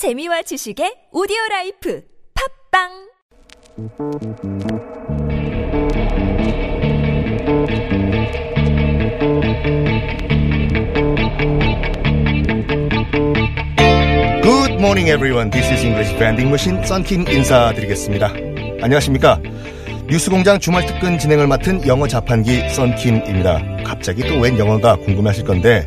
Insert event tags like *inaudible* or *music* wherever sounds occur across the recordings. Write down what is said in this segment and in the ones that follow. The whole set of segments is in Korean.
재미와 지식의 오디오 라이프 팟빵 Good morning, everyone. This is English Vending Machine 썬킴 인사드리겠습니다. 안녕하십니까? 뉴스공장 주말 특근 진행을 맡은 영어 자판기 썬킴입니다. 갑자기 또 웬 영어가 궁금하실 건데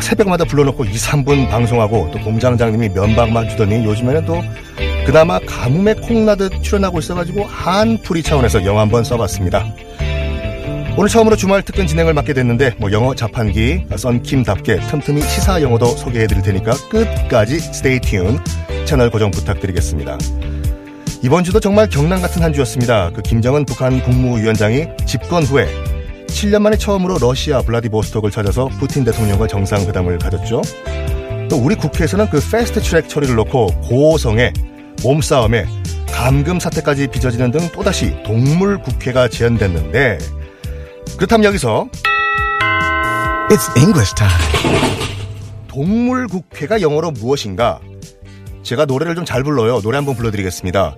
새벽마다 불러놓고 2, 3분 방송하고 또 공장장님이 면박만 주더니 요즘에는 또 그나마 가뭄에 콩나듯 출연하고 있어가지고 한풀이 차원에서 영어 한번 써봤습니다. 오늘 처음으로 주말 특근 진행을 맡게 됐는데 뭐 영어 자판기 썬킴답게 틈틈이 시사 영어도 소개해드릴 테니까 끝까지 스테이 튠 채널 고정 부탁드리겠습니다. 이번 주도 정말 경남 같은 한 주였습니다. 그 김정은 북한 국무위원장이 집권 후에 7년 만에 처음으로 러시아 블라디보스톡을 찾아서 푸틴 대통령과 정상회담을 가졌죠. 또 우리 국회에서는 그 패스트 트랙 처리를 놓고 고성에 몸싸움에 감금 사태까지 빚어지는 등 또다시 동물 국회가 제안됐는데 그렇다면 여기서 It's English time. 동물 국회가 영어로 무엇인가? 제가 노래를 좀 잘 불러요. 노래 한번 불러드리겠습니다.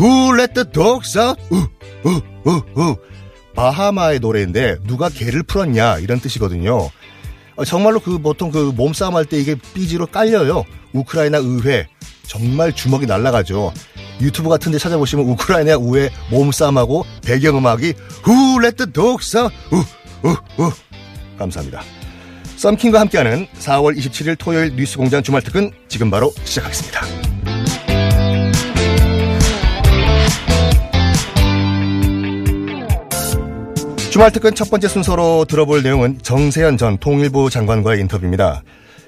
Who let the dogs out? 우, 우, 우, 우. 바하마의 노래인데 누가 개를 풀었냐 이런 뜻이거든요. 어, 정말로 그 보통 그 몸싸움 할 때 이게 삐지로 깔려요. 우크라이나 의회 정말 주먹이 날아가죠. 유튜브 같은 데 찾아보시면 우크라이나 의회 몸싸움하고 배경음악이 Who let the dogs out? 우, 우, 우. 감사합니다. 썸킹과 함께하는 4월 27일 토요일 뉴스공장 주말특근 지금 바로 시작하겠습니다. 주말 특근 첫 번째 순서로 들어볼 내용은 정세현 전 통일부 장관과의 인터뷰입니다.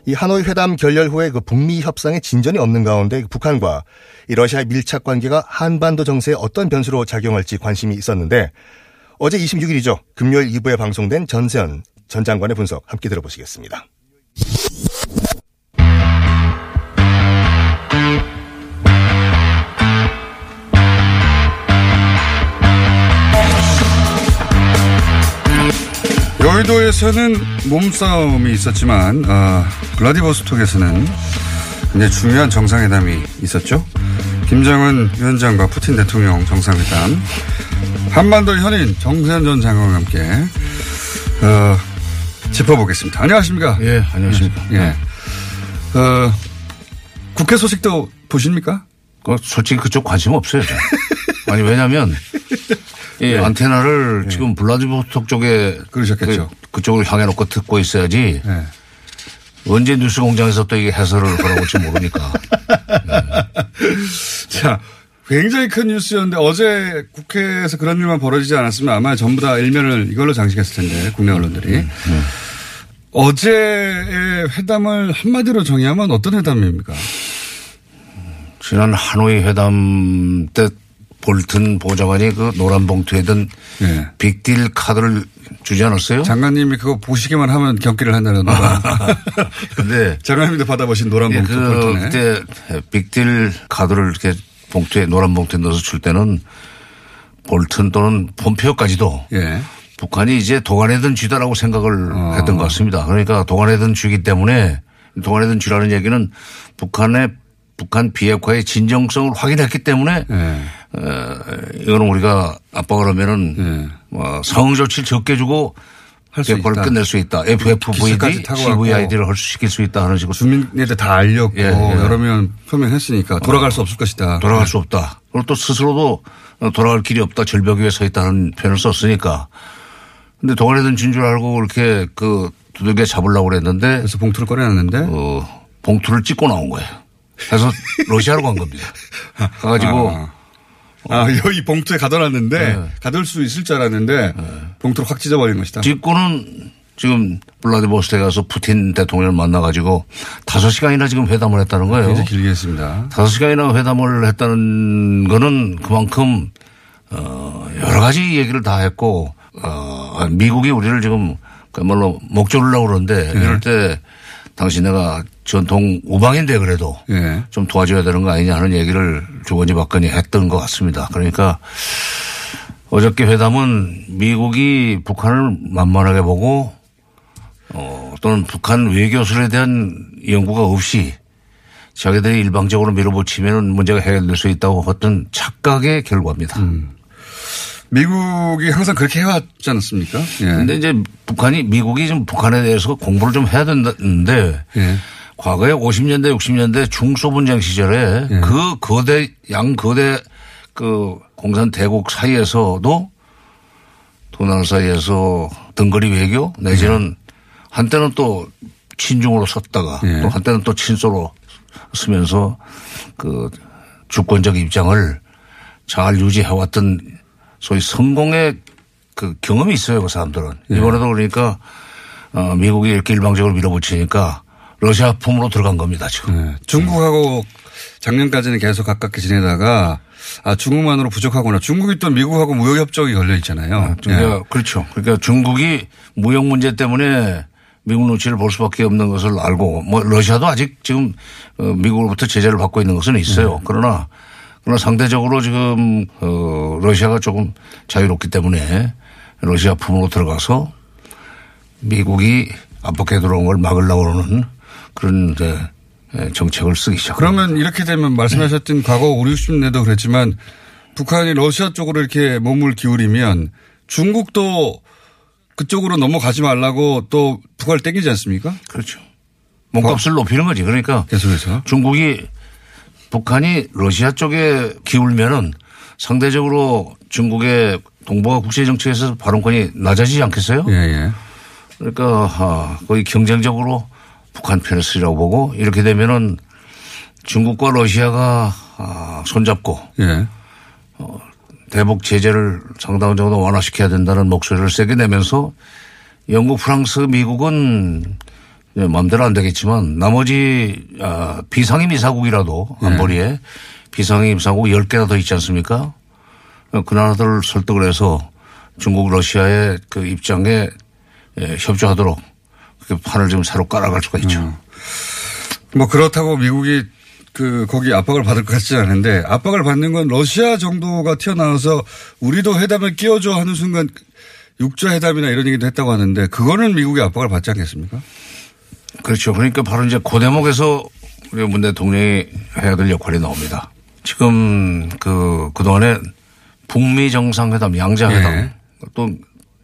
이 하노이 회담 결렬 후에 그 북미 협상에 진전이 없는 가운데 북한과 이 러시아의 밀착 관계가 한반도 정세에 어떤 변수로 작용할지 관심이 있었는데 어제 26일이죠. 금요일 2부에 방송된 전세현 전 장관의 분석 함께 들어보시겠습니다. 여의도에서는 몸싸움이 있었지만 어, 블라디보스톡에서는 굉장히 중요한 정상회담이 있었죠. 김정은 위원장과 푸틴 대통령 정상회담. 한반도 현인 정세현 전 장관과 함께 어, 짚어보겠습니다. 안녕하십니까? 예, 안녕하십니까. 예. 어, 국회 소식도 보십니까? 그 솔직히 그쪽 관심 없어요. 아니 왜냐하면 *laughs* 이 안테나를 지금 블라디보스톡 쪽에 그러셨겠죠. 그, 쪽으로 향해 놓고 듣고 있어야지 예. 언제 뉴스 공장에서 또 이게 해설을 걸어볼지 모르니까. *laughs* 자, 굉장히 큰 뉴스였는데 어제 국회에서 그런 일만 벌어지지 않았으면 아마 전부 다 일면을 이걸로 장식했을 텐데 국내 언론들이. 어제의 회담을 한마디로 정의하면 어떤 회담입니까? 지난 하노이 회담 때 볼튼 보좌관이 그 노란 봉투에 든 예. 빅딜 카드를 주지 않았어요? 장관님이 그거 보시기만 하면 경기를 한다는 노란. *laughs* 근데 장관님도 받아보신 노란 예, 봉투 그 볼턴에. 그때 빅딜 카드를 이렇게 봉투에 노란 봉투에 넣어서 줄 때는 볼튼 또는 폼페오까지도 예. 북한이 이제 도관에 든 쥐다라고 생각을 어. 했던 것 같습니다. 그러니까 도관에 든 쥐기 때문에 도관에 든 쥐라는 얘기는 북한의 북한 비핵화의 진정성을 확인했기 때문에 예. 어, 이거는 우리가 압박을 하면은 예. 뭐 상응 조치를 적게 주고 있다. 끝낼 수 있다. FFVD. CVID를 헐수시킬 수 있다 하는 식으로 주민한테 다 알렸고 예, 예. 여러 명 표명했으니까 돌아갈 수 없을 것이다. 돌아갈 수 없다. 그리고 또 스스로도 돌아갈 길이 없다. 절벽 위에 서 있다는 표현을 썼으니까. 근데 도관에 든 진 줄 알고 그렇게 그 두들겨 잡으려고 그랬는데 그래서 봉투를 꺼내놨는데 어, 봉투를 찍고 나온 거예요. 그래서 러시아로 간 겁니다. *laughs* 가가지고 아, 아, *laughs* 여기 봉투에 가둬놨는데 네. 가둘 수 있을 줄 알았는데 봉투를 확 찢어버린 것이다. 찍고는 지금 블라디보스토크에 가서 푸틴 대통령을 만나가지고 다섯 시간이나 지금 회담을 했다는 거예요. 굉장히 길게 했습니다. 다섯 시간이나 회담을 했다는 거는 그만큼 어 여러 가지 얘기를 다 했고 어 미국이 우리를 지금 그야말로 목조르려고 그러는데 네. 이럴 때 당신 내가 전통 우방인데 그래도 예. 좀 도와줘야 되는 거 아니냐 하는 얘기를 주거니 받거니 했던 것 같습니다. 그러니까 어저께 회담은 미국이 북한을 만만하게 보고 어, 또는 북한 외교술에 대한 연구가 없이 자기들이 일방적으로 밀어붙이면 문제가 해결될 수 있다고 어떤 착각의 결과입니다. 미국이 항상 그렇게 해왔지 않았습니까? 예. 근데 이제 북한이 미국이 좀 북한에 대해서 공부를 좀 해야 된다는데 예. 과거에 50년대 60년대 중소 분쟁 시절에 예. 그 거대 양 거대 그 공산 대국 사이에서도 도난 사이에서 등거리 외교 내지는 한때는 또 친중으로 섰다가 예. 또 한때는 또 친소로 쓰면서 그 주권적 입장을 잘 유지해왔던 소위 성공의 그 경험이 있어요 그 사람들은 예. 이번에도 그러니까 어 미국이 이렇게 일방적으로 밀어붙이니까 러시아 품으로 들어간 겁니다 지금. 예. 중국하고 작년까지는 계속 가깝게 지내다가 아 중국만으로 부족하구나. 중국이 또 미국하고 무역 협정이 걸려 있잖아요. 그러니까 예. 그렇죠. 그러니까 중국이 무역 문제 때문에 미국 눈치를 볼 수밖에 없는 것을 알고 뭐 러시아도 아직 지금 어, 미국으로부터 제재를 받고 있는 것은 있어요. 그러나 그러나 상대적으로 지금 어 러시아가 조금 자유롭기 때문에 러시아 품으로 들어가서 미국이 압박해 들어온 걸 막으려고 하는 그런 이제 정책을 쓰기 시작. 그러면 이렇게 되면 말씀하셨던 과거 5, 60년대도 그랬지만 북한이 러시아 쪽으로 이렇게 몸을 기울이면 중국도 그쪽으로 넘어가지 말라고 또 북한을 땡기지 않습니까? 그렇죠. 몸값을 높이는 거지. 그러니까 계속해서. 중국이 북한이 러시아 쪽에 기울면은 상대적으로 중국의 동북아 국제 정책에서 발언권이 낮아지지 않겠어요? 예, 예. 그러니까 아, 거의 경쟁적으로 북한 편을 쓰리라고 보고 이렇게 되면은 중국과 러시아가 아, 손잡고 예. 대북 제재를 상당한 정도 완화시켜야 된다는 목소리를 세게 내면서 영국, 프랑스, 미국은 예, 마음대로 안 되겠지만 나머지 아, 비상임 이사국이라도 안보리에 비상임 이사국 10개나 더 있지 않습니까? 어, 그 나라들을 설득을 해서 중국, 러시아의 그 입장에 예, 협조하도록 그 판을 좀 새로 깔아갈 수가 있죠. 뭐 그렇다고 미국이 그 거기 압박을 받을 것 같지 않은데 압박을 받는 건 러시아 정도가 튀어나와서 우리도 회담을 끼워줘 하는 순간 육자 회담이나 이런 얘기도 했다고 하는데 그거는 미국이 압박을 받지 않겠습니까? 그렇죠. 그러니까 바로 이제 그 대목에서 우리 문 대통령이 해야 될 역할이 나옵니다. 지금 그, 그동안에 북미 정상회담, 양자회담 예. 또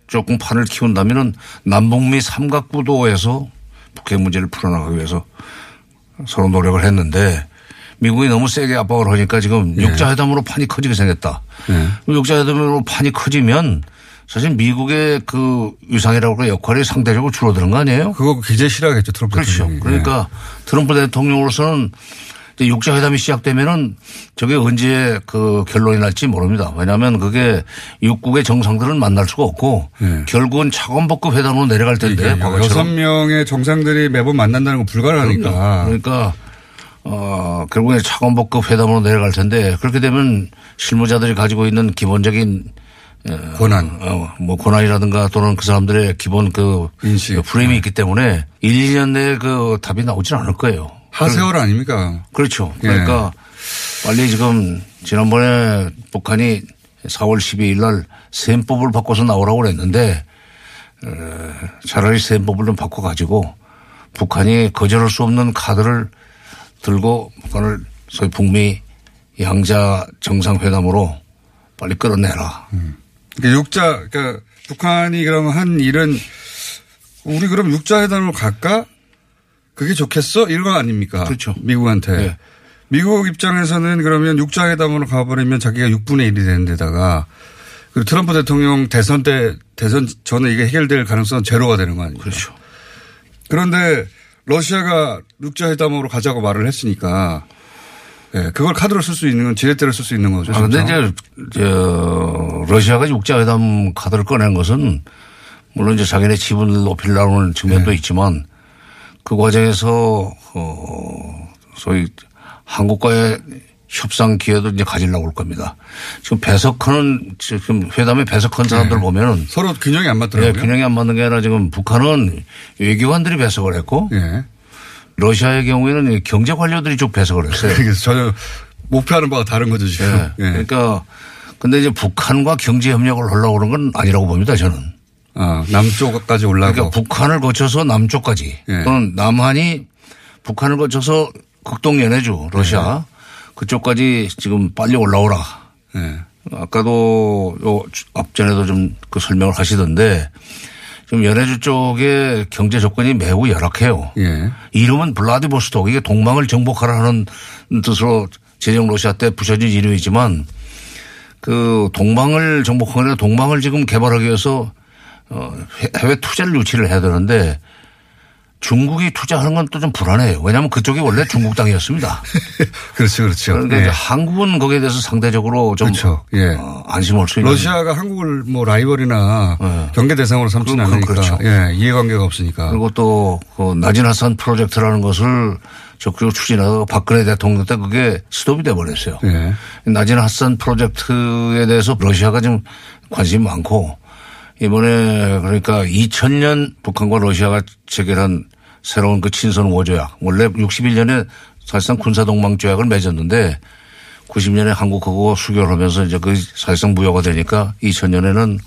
조금 판을 키운다면은 남북미 삼각구도에서 북핵 문제를 풀어나가기 위해서 서로 노력을 했는데 미국이 너무 세게 압박을 하니까 지금 예. 육자회담으로 판이 커지게 생겼다. 예. 육자회담으로 판이 커지면 사실 미국의 그 위상이라고 그 역할이 상대적으로 줄어드는 거 아니에요? 그거 굉장히 싫어하겠죠 트럼프 그렇죠. 대통령이. 그러니까 트럼프 대통령으로서는 육자 회담이 시작되면은 저게 언제 그 결론이 날지 모릅니다. 왜냐하면 그게 육국의 정상들은 만날 수가 없고 네. 결국은 차관복급 회담으로 내려갈 텐데 예. 여섯 과거처럼. 명의 정상들이 매번 만난다는 건 불가능하니까. 그러니까 어 결국에 차관복급 회담으로 내려갈 텐데 그렇게 되면 실무자들이 가지고 있는 기본적인 권한. 어, 뭐 권한이라든가 또는 그 사람들의 기본 그 인식. 그 프레임이 있기 때문에 1, 2년 내에 그 답이 나오질 않을 거예요. 하세월 아닙니까? 그렇죠. 예. 그러니까 빨리 지금 지난번에 북한이 4월 12일 날 셈법을 바꿔서 나오라고 그랬는데 어, 차라리 셈법을 좀 바꿔가지고 북한이 거절할 수 없는 카드를 들고 북한을 소위 북미 양자 정상회담으로 빨리 끌어내라. 그러니까 육자, 그러니까 북한이 그러면 한 일은 우리 그럼 육자회담으로 갈까? 그게 좋겠어? 이런 거 아닙니까? 그렇죠. 미국한테. 네. 미국 입장에서는 그러면 육자회담으로 가버리면 자기가 6분의 1이 되는 데다가 그리고 트럼프 대통령 대선 때 대선 전에 이게 해결될 가능성은 제로가 되는 거 아닙니까? 그렇죠. 그런데 러시아가 육자회담으로 가자고 말을 했으니까 예, 그걸 카드로 쓸 수 있는 건 지렛대로 쓸 수 있는 거죠. 아, 근데 진짜. 이제, 저, 러시아가 육자회담 카드를 꺼낸 것은 물론 이제 자기네 지분을 높이려고 하는 측면도 네. 있지만 그 과정에서 어, 소위 한국과의 협상 기회도 이제 가지려고 할 겁니다. 지금 배석하는 지금 회담에 배석한 사람들 보면은 서로 균형이 안 예, 맞더라고요. 균형이 안 맞는 게 아니라 지금 북한은 외교관들이 배석을 했고 예. 러시아의 경우에는 경제 관료들이 쭉 배석을 했어요. 그래서 전혀 목표하는 바가 다른 거죠 지금. 예. 예. 그러니까 근데 이제 북한과 경제 협력을 하려고 그런 건 아니라고 봅니다 저는. 아, 남쪽까지 올라가고. 그러니까 북한을 거쳐서 남쪽까지 예. 또는 남한이 북한을 거쳐서 극동 연해주 러시아 그쪽까지 지금 빨리 올라오라. 네. 아까도 요 앞전에도 좀 그 설명을 하시던데 지금 연해주 쪽의 경제 조건이 매우 열악해요. 예. 이름은 블라디보스톡 이게 동방을 정복하라는 뜻으로 제정 러시아 때 붙여진 이름이지만 그 동방을 정복하기 위해 동방을 지금 개발하기 위해서 어 해외 투자를 유치를 해야 되는데 중국이 투자하는 건 또 좀 불안해요. 왜냐하면 그쪽이 원래 중국 땅이었습니다. *laughs* 그렇죠, 그렇죠. 그런데 예. 한국은 거기에 대해서 상대적으로 좀 그렇죠. 예. 어, 안심할 수 있는 러시아가 한국을 뭐 라이벌이나 네. 경계 대상으로 삼지는 않으니까 그렇죠. 예, 이해관계가 없으니까. 그리고 또그 나진 하산 프로젝트라는 것을 적극적으로 추진하다가 박근혜 대통령 때 그게 스톱이 돼 버렸어요. 예. 나진 하산 프로젝트에 대해서 러시아가 좀 관심이 많고 이번에 그러니까 2000년 북한과 러시아가 체결한 새로운 그 친선 우호조약 원래 61년에 사실상 군사동맹 조약을 맺었는데 90년에 한국하고 수교하면서 이제 그 사실상 무효가 되니까 2000년에는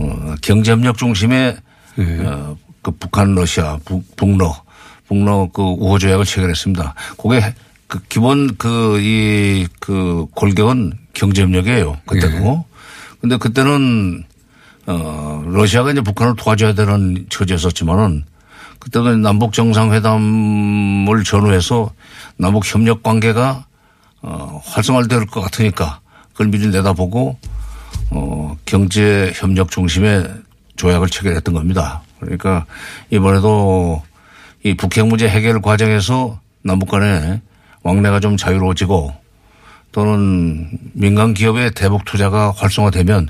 어 경제협력 중심의 어, 그 북한 러시아 북, 북러 북러 그 우호 조약을 체결했습니다. 그게 그 기본 그 이그 골격은 경제협력이에요. 그때도. 근데 그때는 어 러시아가 이제 북한을 도와줘야 되는 처지였었지만은 그때도 남북 정상회담을 전후해서 남북 협력 관계가 어 활성화될 것 같으니까 그걸 미리 내다보고 어 경제 협력 중심의 조약을 체결했던 겁니다. 그러니까 이번에도 이 북핵 문제 해결 과정에서 남북 간에 왕래가 좀 자유로워지고 또는 민간 기업의 대북 투자가 활성화되면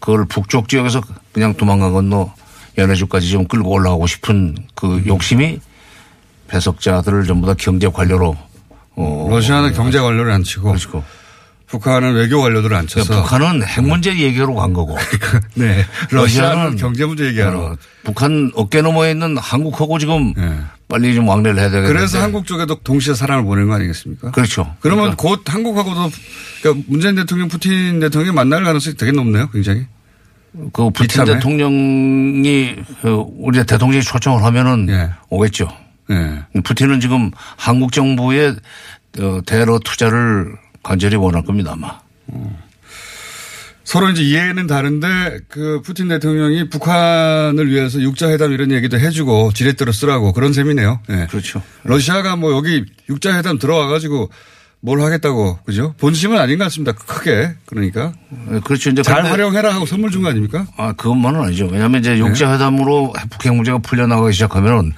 그걸 북쪽 지역에서 그냥 도망간 건너 연해주까지 좀 끌고 올라가고 싶은 그 욕심이 배석자들을 전부 다 경제 관료로 어 러시아는 경제 관료를 안 치고 그렇고 북한은 외교 관료들을 안 쳐서 북한은 핵 문제 얘기하러 간 거고 *laughs* 네. 러시아는 러시아는 경제 문제 얘기하러. 어, 북한 어깨 너머에 있는 한국하고 지금 네. 빨리 좀 왕래를 해야 되겠는데 그래서 한국 쪽에도 동시에 사람을 보낸 거 아니겠습니까? 그렇죠. 그러면 곧 한국하고도 그러니까 문재인 대통령, 푸틴 대통령이 만날 가능성이 되게 높네요, 굉장히. 그 푸틴 이참에? 대통령이 어, 우리 대통령이 초청을 하면은 예. 오겠죠. 네. 푸틴은 지금 한국 정부의 어, 대러 투자를 간절히 원할 겁니다 아마. 서로 이제 이해는 다른데 그 푸틴 대통령이 북한을 위해서 육자회담 이런 얘기도 해주고 지렛대로 쓰라고 그런 셈이네요. 네. 그렇죠. 러시아가 뭐 여기 육자회담 들어와 가지고 뭘 하겠다고 그죠? 본심은 아닌 것 같습니다. 크게 그러니까 예, 그렇죠. 이제 잘 활용해라 하고 선물 준 거 아닙니까? 아, 그것만은 아니죠. 왜냐하면 이제 육자회담으로 북핵 문제가 풀려나가기 시작하면은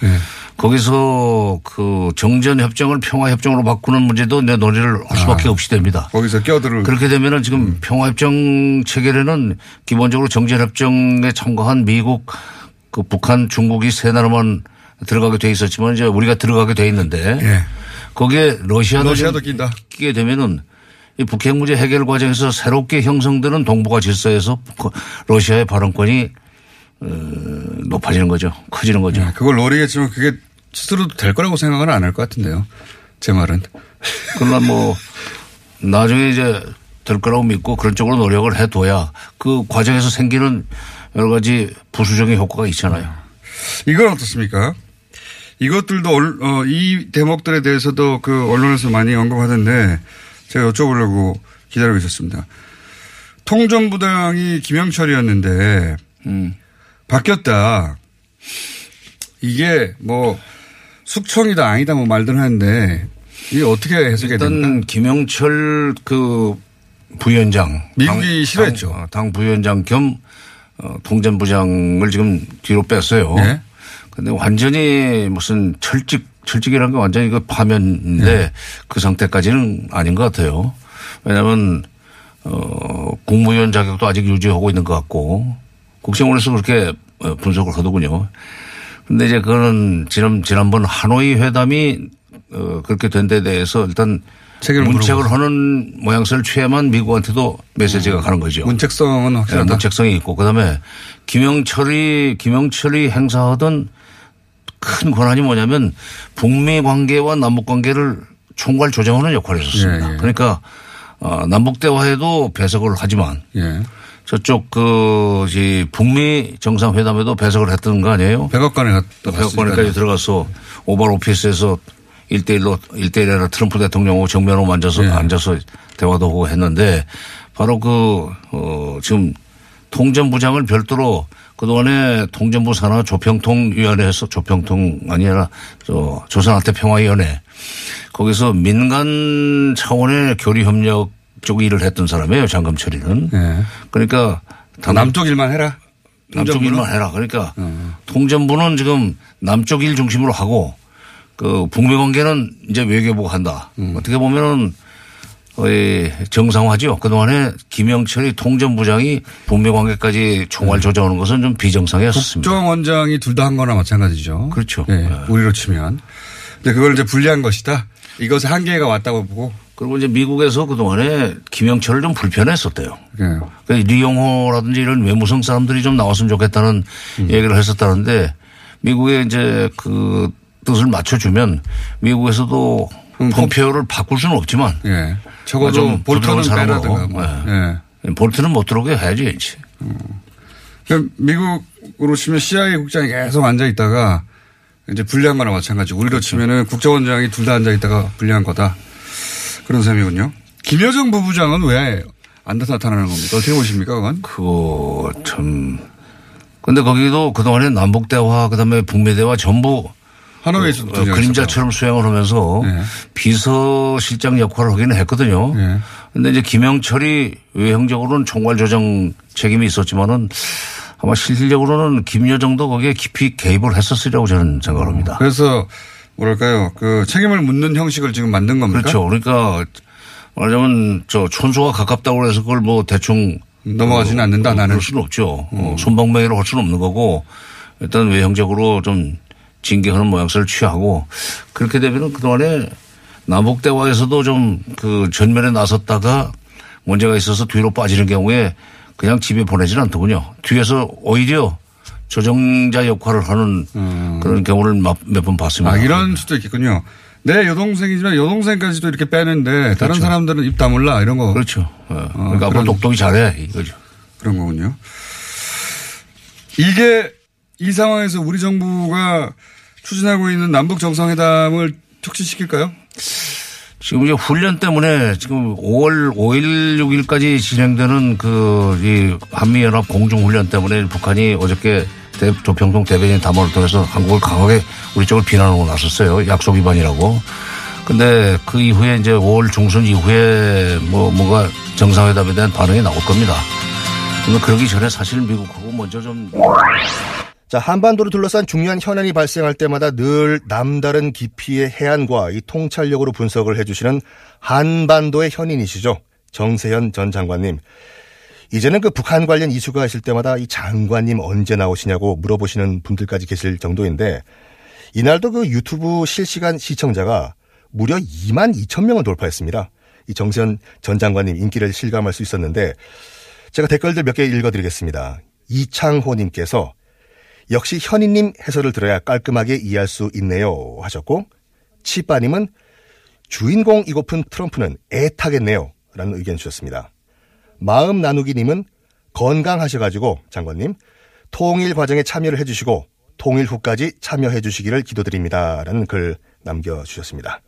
거기서 그 정전 협정을 평화 협정으로 바꾸는 문제도 내 논의를 할 수밖에 없이 됩니다. 거기서 끼어들을 그렇게 되면은 지금 평화 협정 체결에는 기본적으로 정전 협정에 참가한 미국, 그 북한, 중국이 세 나라만 들어가게 돼 있었지만 이제 우리가 들어가게 돼 있는데 예. 거기에 러시아도, 러시아도 좀 낀다. 끼게 되면은 이 북핵 문제 해결 과정에서 새롭게 형성되는 동북아 질서에서 북- 러시아의 발언권이 어, 높아지는 거죠. 커지는 거죠. 네, 그걸 노리겠지만 그게 스스로도 될 거라고 생각은 안 할 것 같은데요. 제 말은. 그러나 뭐 나중에 이제 될 거라고 믿고 그런 쪽으로 노력을 해둬야 그 과정에서 생기는 여러 가지 부수적인 효과가 있잖아요. 이건 어떻습니까? 이것들도 얼- 어, 이 대목들에 대해서도 그 언론에서 많이 언급하던데 제가 여쭤보려고 기다리고 있었습니다. 통전부당이 김영철이었는데 음. 바뀌었다. 이게 뭐 숙청이다 아니다 뭐 말들 하는데 이게 어떻게 해석이 됩니까? 일단 김영철 그 부위원장 미국이 당- 싫어했죠. 당, 당 부위원장 겸 어, 통전부장을 지금 뒤로 뺐어요. 네. 근데 완전히 무슨 철직 철직이라는 게 완전히 그 파면인데 네. 그 상태까지는 아닌 것 같아요. 왜냐하면 어 국무위원 자격도 아직 유지하고 있는 것 같고 국정원에서 그렇게 어, 분석을 하더군요. 근데 이제 그거는 지난 지난번 하노이 회담이 어 그렇게 된 데 대해서 일단 문책을. 하는 모양새를 취해만 미국한테도 메시지가 가는 거죠. 문책성은 네, 확실하다. 문책성이 있고 그다음에 김영철이 김영철이 행사하던 큰 권한이 뭐냐면 북미 관계와 남북 관계를 총괄 조정하는 역할을 했었습니다. 예, 예. 그러니까 어, 남북 대화에도 배석을 하지만 예. 저쪽 그 이제 북미 정상회담에도 배석을 했던 거 아니에요? 백악관에 갔다 백악관에까지 들어가서 오발 오피스에서 일대일로일대일로 트럼프 대통령하고 정면으로 앉아서 네. 앉아서 대화도 하고 했는데 바로 그, 어, 지금 통전부장을 별도로 그동안에 통전부 산하 조평통위원회에서 조평통 아니라 저 조선아태평화위원회 거기서 민간 차원의 교류협력 쪽 일을 했던 사람이에요 장금철이는. 예. 그러니까 당- 남쪽 일만 해라. 남쪽? 일만 해라. 그러니까 통전부는 지금 남쪽 일 중심으로 하고 그 북미 관계는 이제 외교부가 한다. 음. 어떻게 보면은 거의 정상화죠. 그동안에 김영철이 통전부장이 북미 관계까지 총괄 조정하는 것은 좀 비정상이었습니다. 국정원장이 둘 다 한 거나 마찬가지죠. 그렇죠. 예, 네. 우리로 치면. 근데 그걸 이제 불리한 것이다. 이것에 한계가 왔다고 보고. 그리고 이제 미국에서 그동안에 김영철을 좀 불편했었대요. 예. 그러니까 리용호라든지 이런 외무성 사람들이 좀 나왔으면 좋겠다는 음. 얘기를 했었다는데 미국에 이제 그 뜻을 맞춰주면 미국에서도 폼페오를 바꿀 수는 없지만 예. 아, 적어도 사람으로. 빼라든가. 뭐. 네. 예. 볼트는 못 들어오게 해야지. 이제. 그럼 미국으로 치면 CIA 국장이 계속 앉아 있다가 이제 불리한 거나 마찬가지. 우리로 그렇죠. 치면은 국정원장이 둘 다 앉아 있다가 불리한 거다. 그런 셈이군요. 김여정 부부장은 왜 안 나타나는 겁니까? 어떻게 보십니까, 그건? 그거 참. 근데 거기도 그동안에 남북대화 그 다음에 북미대화 전부 하노이에서 어, 그림자처럼 수행을 하면서 네. 비서실장 역할을 하기는 했거든요. 네. 근데 이제 김영철이 외형적으로는 총괄 조정 책임이 있었지만은 아마 실질적으로는 김여정도 거기에 깊이 개입을 했었으리라고 저는 생각을 합니다. 그래서 뭐랄까요. 그 책임을 묻는 형식을 지금 만든 겁니까? 그렇죠. 그러니까 말하자면 저 촌수가 가깝다고 해서 그걸 뭐 대충 넘어가지는 않는다, 나는. 음. 그럴 수는 없죠. 어, 손방망이로 할 수는 없는 거고 일단 외형적으로 좀 징계하는 모양새를 취하고 그렇게 되면은 그동안에 남북 대화에서도 좀 그 전면에 나섰다가 문제가 있어서 뒤로 빠지는 경우에 그냥 집에 보내지는 않더군요. 뒤에서 오히려 조정자 역할을 하는 그런 경우를 몇 번 봤습니다. 음. 아, 이런 수도 있겠군요. 내 여동생이지만 여동생까지도 이렇게 빼는데 다른 그렇죠. 사람들은 입 다물라 이런 거. 그렇죠. 어, 그러니까 앞으로 똑똑히 잘해 이거죠. 그런 거군요. 이게 이 상황에서 우리 정부가 추진하고 있는 남북 정상회담을 촉진시킬까요? 지금 이제 훈련 때문에 지금 5월 5일 6일까지 진행되는 그 이 한미연합 공중훈련 때문에 북한이 어저께 대- 조평동 대변인 담화를 통해서 한국을 강하게 우리 쪽을 비난하고 나섰어요. 약속 위반이라고. 근데 그 이후에 이제 5월 중순 이후에 뭐 뭔가 정상회담에 대한 반응이 나올 겁니다. 근데 그러기 전에 사실 미국하고 먼저 좀 자, 한반도를 둘러싼 중요한 현안이 발생할 때마다 늘 남다른 깊이의 해안과 이 통찰력으로 분석을 해주시는 한반도의 현인이시죠. 정세현 전 장관님. 이제는 그 북한 관련 이슈가 있을 때마다 이 장관님 언제 나오시냐고 물어보시는 분들까지 계실 정도인데 이날도 그 유튜브 실시간 시청자가 무려 2만 2천 명을 돌파했습니다. 이 정세현 전 장관님 인기를 실감할 수 있었는데 제가 댓글들 몇 개 읽어드리겠습니다. 이창호님께서 역시 현희님 해설을 들어야 깔끔하게 이해할 수 있네요 하셨고 치빠님은 주인공 이고픈 트럼프는 애타겠네요 라는 의견 주셨습니다. 마음 나누기님은 건강하셔가지고 장관님 통일 과정에 참여를 해주시고 통일 후까지 참여해 주시기를 기도드립니다 라는 글 남겨주셨습니다.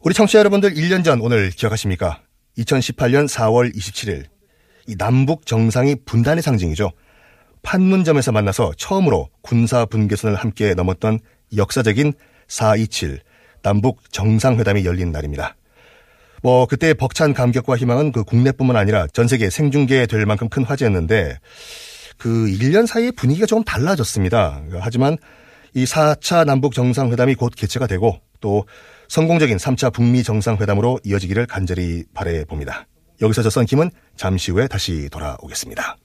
우리 청취자 여러분들 1년 전 오늘 기억하십니까? 2018년 4월 27일 이 남북 정상이 분단의 상징이죠. 판문점에서 만나서 처음으로 군사 분계선을 함께 넘었던 역사적인 4.27 남북 정상회담이 열린 날입니다. 뭐 그때 벅찬 감격과 희망은 그 국내뿐만 아니라 전 세계 생중계될 만큼 큰 화제였는데 그 1년 사이에 분위기가 조금 달라졌습니다. 하지만 이 4차 남북 정상회담이 곧 개최가 되고 또 성공적인 3차 북미 정상회담으로 이어지기를 간절히 바래 봅니다. 여기서 저 썬킴은 잠시 후에 다시 돌아오겠습니다.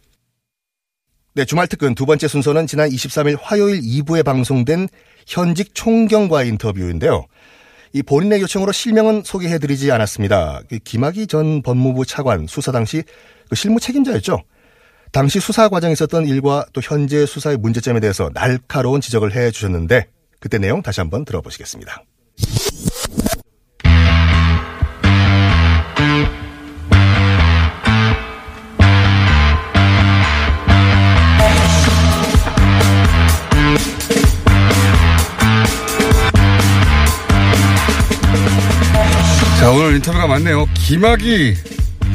네, 주말 특근 두 번째 순서는 지난 23일 화요일 2부에 방송된 현직 총경과의 인터뷰인데요. 이 본인의 요청으로 실명은 소개해드리지 않았습니다. 그 김학의 전 법무부 차관 수사 당시 그 실무 책임자였죠. 당시 수사 과정에 있었던 일과 또 현재 수사의 문제점에 대해서 날카로운 지적을 해 주셨는데 그때 내용 다시 한번 들어보시겠습니다. 인터뷰가 많네요. 김학이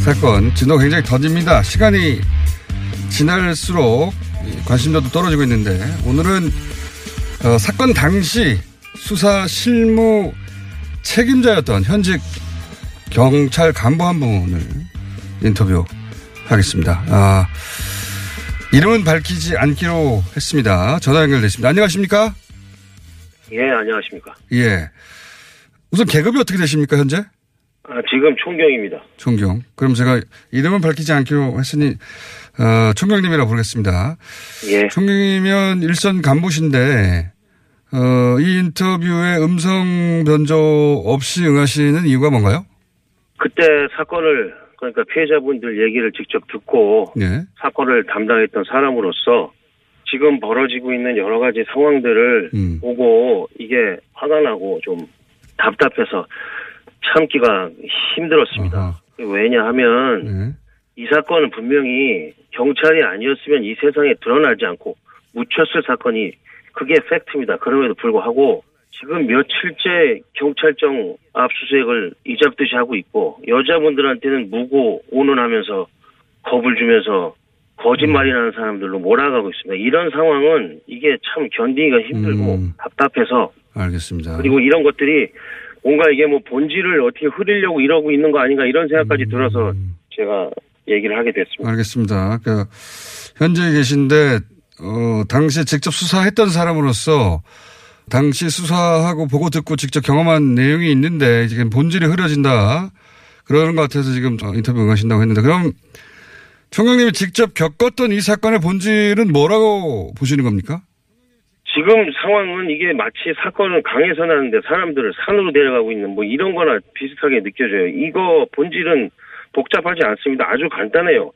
사건 진도 굉장히 더딥니다. 시간이 지날수록 관심도도 떨어지고 있는데 오늘은 어, 사건 당시 수사 실무 책임자였던 현직 경찰 간부 한 분을 인터뷰하겠습니다. 아, 이름은 밝히지 않기로 했습니다. 전화 연결됐습니다. 안녕하십니까? 예, 안녕하십니까. 예. 우선 계급이 어떻게 되십니까, 현재? 아, 지금 총경입니다. 총경. 그럼 제가 이름은 밝히지 않기로 했으니, 어, 총경님이라 고 부르겠습니다. 예. 총경이면 일선 간부신데, 어, 이 인터뷰에 음성 변조 없이 응하시는 이유가 뭔가요? 그때 사건을, 그러니까 피해자분들 얘기를 직접 듣고 예. 사건을 담당했던 사람으로서 지금 벌어지고 있는 여러 가지 상황들을 음. 보고 이게 화가 나고 좀 답답해서 참기가 힘들었습니다. 아하. 왜냐하면 예. 이 사건은 분명히 경찰이 아니었으면 이 세상에 드러나지 않고 묻혔을 사건이 그게 팩트입니다. 그럼에도 불구하고 지금 며칠째 경찰청 압수수색을 이잡듯이 하고 있고 여자분들한테는 무고 오는하면서 겁을 주면서 거짓말이라는 사람들로 몰아가고 있습니다. 이런 상황은 이게 참 견디기가 힘들고 음. 답답해서 알겠습니다. 그리고 이런 것들이 뭔가 이게 뭐 본질을 어떻게 흐리려고 이러고 있는 거 아닌가 이런 생각까지 들어서 제가 얘기를 하게 됐습니다. 알겠습니다. 그, 현재 계신데, 어, 당시에 직접 수사했던 사람으로서 당시 수사하고 보고 듣고 직접 경험한 내용이 있는데 지금 본질이 흐려진다. 그러는 것 같아서 지금 어, 인터뷰 응하신다고 했는데 그럼 총장님이 직접 겪었던 이 사건의 본질은 뭐라고 보시는 겁니까? 지금 상황은 이게 마치 사건은 강에서 나는데 사람들을 산으로 데려가고 있는 뭐 이런 거나 비슷하게 느껴져요. 이거 본질은 복잡하지 않습니다. 아주 간단해요.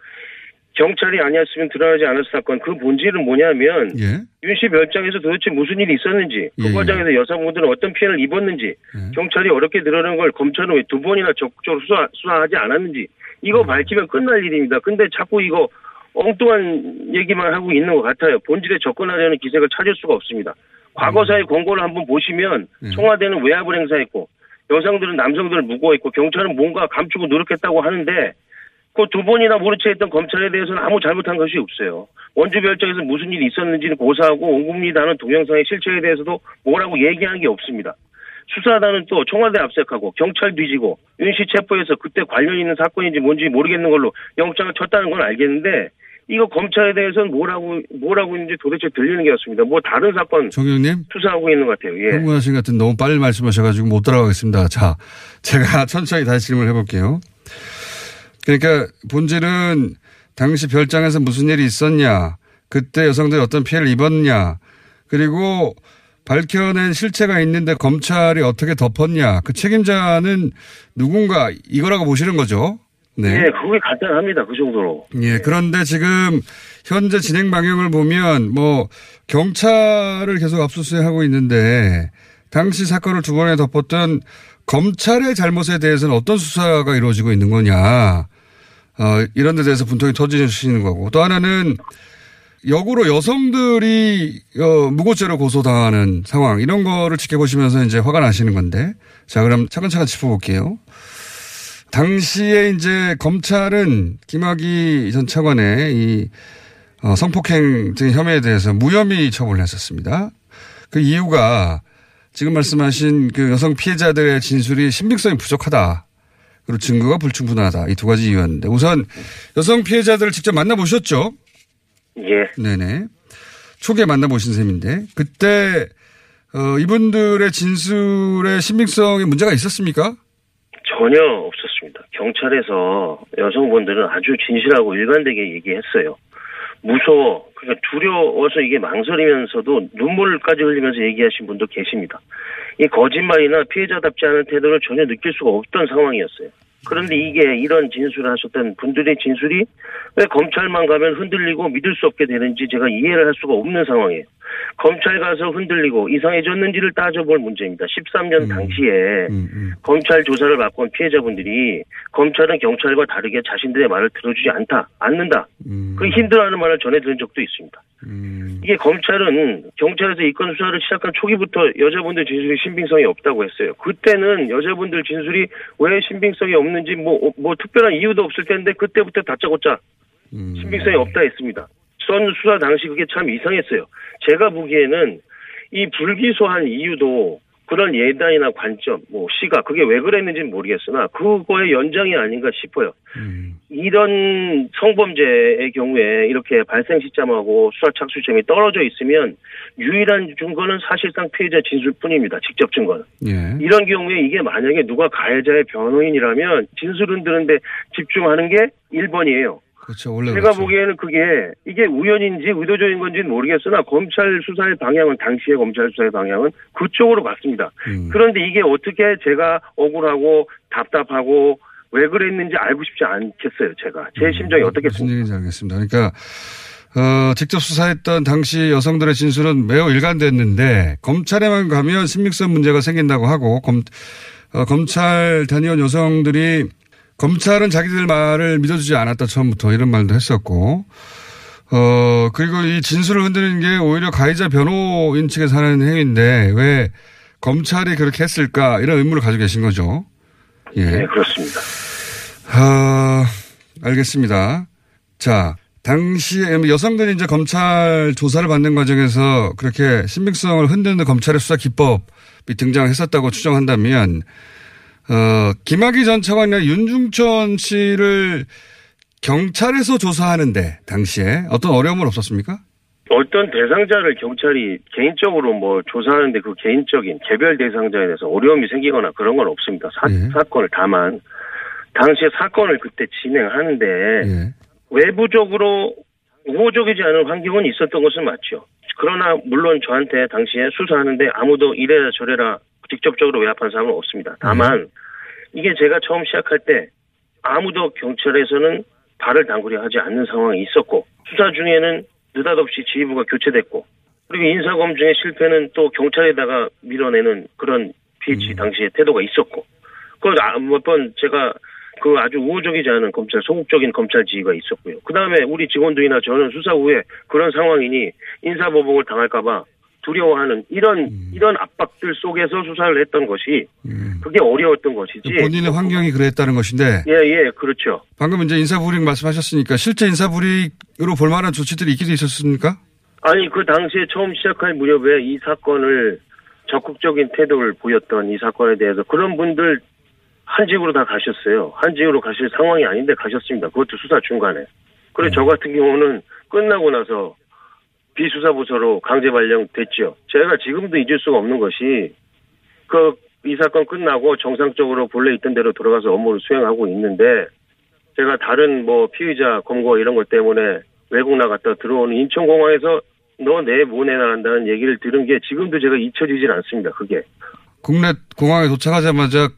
경찰이 아니었으면 드러나지 않았을 사건 그 본질은 뭐냐면 예. 윤씨 별장에서 도대체 무슨 일이 있었는지 그 예, 예. 과정에서 여성분들은 어떤 피해를 입었는지 예. 경찰이 어렵게 드러낸 걸 검찰은 왜 두 번이나 적극적으로 수사, 수사하지 않았는지 이거 음. 밝히면 끝날 일입니다. 근데 자꾸 이거 엉뚱한 얘기만 하고 있는 것 같아요. 본질에 접근하려는 기색을 찾을 수가 없습니다. 과거사의 권고를 한번 보시면 음. 청와대는 외압을 행사했고 여성들은 남성들을 무고했고 경찰은 뭔가 감추고 노력했다고 하는데 그 두 번이나 모른 채 했던 검찰에 대해서는 아무 잘못한 것이 없어요. 원주 별장에서 무슨 일이 있었는지는 고사하고 온 국민이 다는 동영상의 실체에 대해서도 뭐라고 얘기한 게 없습니다. 수사단은 또 청와대 압색하고 경찰 뒤지고 윤 씨 체포해서 그때 관련 있는 사건인지 뭔지 모르겠는 걸로 영장을 쳤다는 건 알겠는데 이거 검찰에 대해서는 뭐라고 뭐라고 있는지 도대체 들리는 게 없습니다. 뭐 다른 사건 총장님. 수사하고 있는 것 같아요. 예. 흥분하신 것 같은 너무 빨리 말씀하셔가지고 못 따라가겠습니다. 자, 제가 *laughs* 천천히 다시 질문을 해볼게요. 그러니까 본질은 당시 별장에서 무슨 일이 있었냐, 그때 여성들이 어떤 피해를 입었냐, 그리고 밝혀낸 실체가 있는데 검찰이 어떻게 덮었냐, 그 책임자는 누군가 이거라고 보시는 거죠. 네. 예, 그게 간단합니다. 그 정도로. 예, 그런데 지금 현재 진행 방향을 보면 뭐 경찰을 계속 압수수색하고 있는데 당시 사건을 두 번에 덮었던 검찰의 잘못에 대해서는 어떤 수사가 이루어지고 있는 거냐. 어, 이런 데 대해서 분통이 터지시는 거고. 또 하나는 역으로 여성들이 어, 무고죄로 고소당하는 상황 이런 거를 지켜보시면서 이제 화가 나시는 건데 자 그럼 차근차근 짚어볼게요. 당시에 이제 검찰은 김학의 전 차관의 이 어, 성폭행 등 혐의에 대해서 무혐의 처분을 했었습니다. 그 이유가 지금 말씀하신 그 여성 피해자들의 진술이 신빙성이 부족하다. 그리고 증거가 불충분하다. 이 두 가지 이유였는데 우선 여성 피해자들을 직접 만나보셨죠? 예. 네네. 초기에 만나보신 셈인데 그때 어, 이분들의 진술의 신빙성에 문제가 있었습니까? 전혀 없었습니다. 경찰에서 여성분들은 아주 진실하고 일관되게 얘기했어요. 무서워. 그러니까 두려워서 이게 망설이면서도 눈물까지 흘리면서 얘기하신 분도 계십니다. 이 거짓말이나 피해자답지 않은 태도를 전혀 느낄 수가 없던 상황이었어요. 그런데 이게 이런 진술을 하셨던 분들의 진술이 왜 검찰만 가면 흔들리고 믿을 수 없게 되는지 제가 이해를 할 수가 없는 상황이에요. 검찰 가서 흔들리고 이상해졌는지를 따져볼 문제입니다. 13년 음. 당시에 음, 음. 검찰 조사를 받고 온 피해자분들이 검찰은 경찰과 다르게 자신들의 말을 들어주지 않다, 않는다. 음. 그 힘들어하는 말을 전해 들은 적도 있습니다. 음. 이게 검찰은 경찰에서 이 건 수사를 시작한 초기부터 여자분들 진술이 신빙성이 없다고 했어요. 그때는 여자분들 진술이 왜 신빙성이 없는지 뭐, 뭐 특별한 이유도 없을 텐데 그때부터 다짜고짜 음. 신빙성이 없다 했습니다. 선 수사 당시 그게 참 이상했어요. 제가 보기에는 이 불기소한 이유도 그런 예단이나 관점, 뭐 시각 그게 왜 그랬는지는 모르겠으나 그거의 연장이 아닌가 싶어요. 음. 이런 성범죄의 경우에 이렇게 발생 시점하고 수사 착수점이 떨어져 있으면 유일한 증거는 사실상 피해자 진술뿐입니다. 직접 증거는. 예. 이런 경우에 이게 만약에 누가 가해자의 변호인이라면 진술은 드는데 집중하는 게 1번이에요. 그렇죠. 원래 제가 그렇죠. 보기에는 그게 이게 우연인지 의도적인 건지는 모르겠으나 검찰 수사의 방향은 당시의 검찰 수사의 방향은 그쪽으로 갔습니다. 음. 그런데 이게 어떻게 제가 억울하고 답답하고 왜 그랬는지 알고 싶지 않겠어요. 제가 제 심정이 무슨 어떻겠습니까? 얘기인지 알겠습니다. 그러니까 어, 직접 수사했던 당시 여성들의 진술은 매우 일관됐는데 검찰에만 가면 신빙성 문제가 생긴다고 하고 검, 어, 검찰 다녀온 여성들이 검찰은 자기들 말을 믿어주지 않았다 처음부터 이런 말도 했었고 어 그리고 이 진술을 흔드는 게 오히려 가해자 변호인 측에서 하는 행위인데 왜 검찰이 그렇게 했을까 이런 의문을 가지고 계신 거죠. 예. 네, 그렇습니다. 아, 알겠습니다. 자, 당시에 뭐 여성들이 이제 검찰 조사를 받는 과정에서 그렇게 신빙성을 흔드는 검찰의 수사 기법이 등장했었다고 추정한다면, 어, 김학의 전 차관이나 윤중천 씨를 경찰에서 조사하는데, 당시에 어떤 어려움은 없었습니까? 어떤 대상자를 경찰이 개인적으로 뭐 조사하는데 그 개인적인 개별 대상자에 대해서 어려움이 생기거나 그런 건 없습니다. 사, 예. 사건을 다만 당시에 사건을 그때 진행하는데 예. 외부적으로 우호적이지 않은 환경은 있었던 것은 맞죠. 그러나 물론 저한테 당시에 수사하는데 아무도 이래라 저래라 직접적으로 외압한 사람은 없습니다. 다만 이게 제가 처음 시작할 때 아무도 경찰에서는 발을 담그려 하지 않는 상황이 있었고 수사 중에는 느닷없이 지휘부가 교체됐고 그리고 인사검증의 실패는 또 경찰에다가 밀어내는 그런 PH 당시의 태도가 있었고 그몇 번 제가 그 아주 우호적이지 않은 검찰 소극적인 검찰 지휘가 있었고요. 그 다음에 우리 직원들이나 저는 수사 후에 그런 상황이니 인사보복을 당할까봐 두려워하는 이런 이런 압박들 속에서 수사를 했던 것이 음. 그게 어려웠던 것이지. 본인의 환경이 그랬다는 것인데, 예, 예, 그렇죠. 방금 이제 인사불이익 말씀하셨으니까 실제 인사불이익으로 볼 만한 조치들이 있기도 있었습니까? 아니 그 당시에 처음 시작할 무렵에 이 사건을 적극적인 태도를 보였던 이 사건에 대해서 그런 분들 한직으로 다 가셨어요. 한직으로 가실 상황이 아닌데 가셨습니다. 그것도 수사 중간에. 그리고 저 같은 경우는 끝나고 나서 비수사부서로 강제 발령됐죠. 제가 지금도 잊을 수가 없는 것이 그 이 사건 끝나고 정상적으로 본래 있던 대로 돌아가서 업무를 수행하고 있는데 제가 다른 뭐 피의자 검거 이런 것 때문에 외국 나갔다 들어오는 인천공항에서 너내 보내나 한다는 얘기를 들은 게 지금도 제가 잊혀지질 않습니다. 그게. 국내 공항에 도착하자마자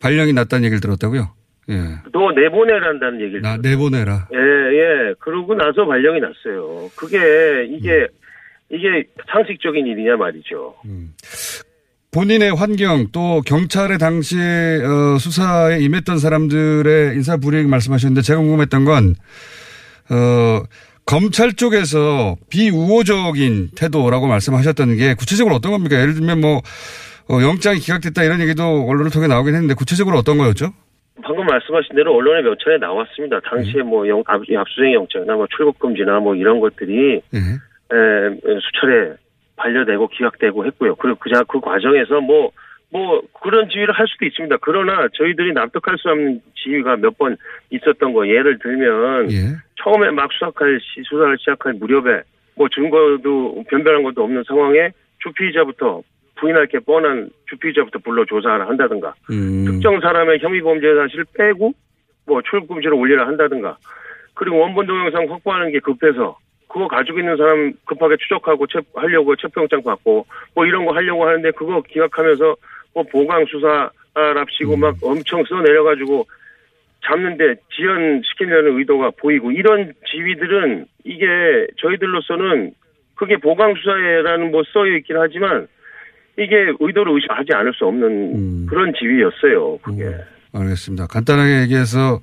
발령이 났다는 얘기를 들었다고요? 예. 너 내보내란다는 얘기를. 나 내보내라. 예, 예. 그러고 나서 발령이 났어요. 그게, 이게, 이게 상식적인 일이냐 말이죠. 본인의 환경 또 경찰의 당시 어, 수사에 임했던 사람들의 인사 불이익 말씀하셨는데 제가 궁금했던 건 어, 검찰 쪽에서 비우호적인 태도라고 말씀하셨던 게 구체적으로 어떤 겁니까? 예를 들면 뭐 어, 영장이 기각됐다 이런 얘기도 언론을 통해 나오긴 했는데 구체적으로 어떤 거였죠? 방금 말씀하신 대로 언론에 몇 차례 나왔습니다. 당시에 뭐 영, 압- 압수수색 영장이나 뭐 출국 금지나 뭐 이런 것들이 예. 에, 수차례 반려되고 기각되고 했고요. 그리고 그, 자- 그 과정에서 뭐, 뭐, 그런 지위를 할 수도 있습니다. 그러나 저희들이 납득할 수 없는 지위가 몇 번 있었던 거, 예를 들면, 예. 처음에 막 수사할, 시- 수사를 시작할 무렵에, 뭐 증거도 변별한 것도 없는 상황에 주 피의자부터 부인할 게 뻔한 주피의자부터 불러 조사를 한다든가, 음. 특정 사람의 혐의 범죄 사실을 빼고, 뭐 출국 금지를 올리라 한다든가, 그리고 원본 동영상 확보하는 게 급해서 그거 가지고 있는 사람 급하게 추적하고 체, 하려고 체포영장 받고 뭐 이런 거 하려고 하는데 그거 기각하면서 뭐 보강 수사랍시고 막 엄청 써 내려가지고 잡는데 지연시키려는 의도가 보이고 이런 지위들은 이게 저희들로서는 그게 보강 수사에라는 뭐 써 있긴 하지만 이게 의도를 의심하지 않을 수 없는 음. 그런 지위였어요. 그게. 알겠습니다. 간단하게 얘기해서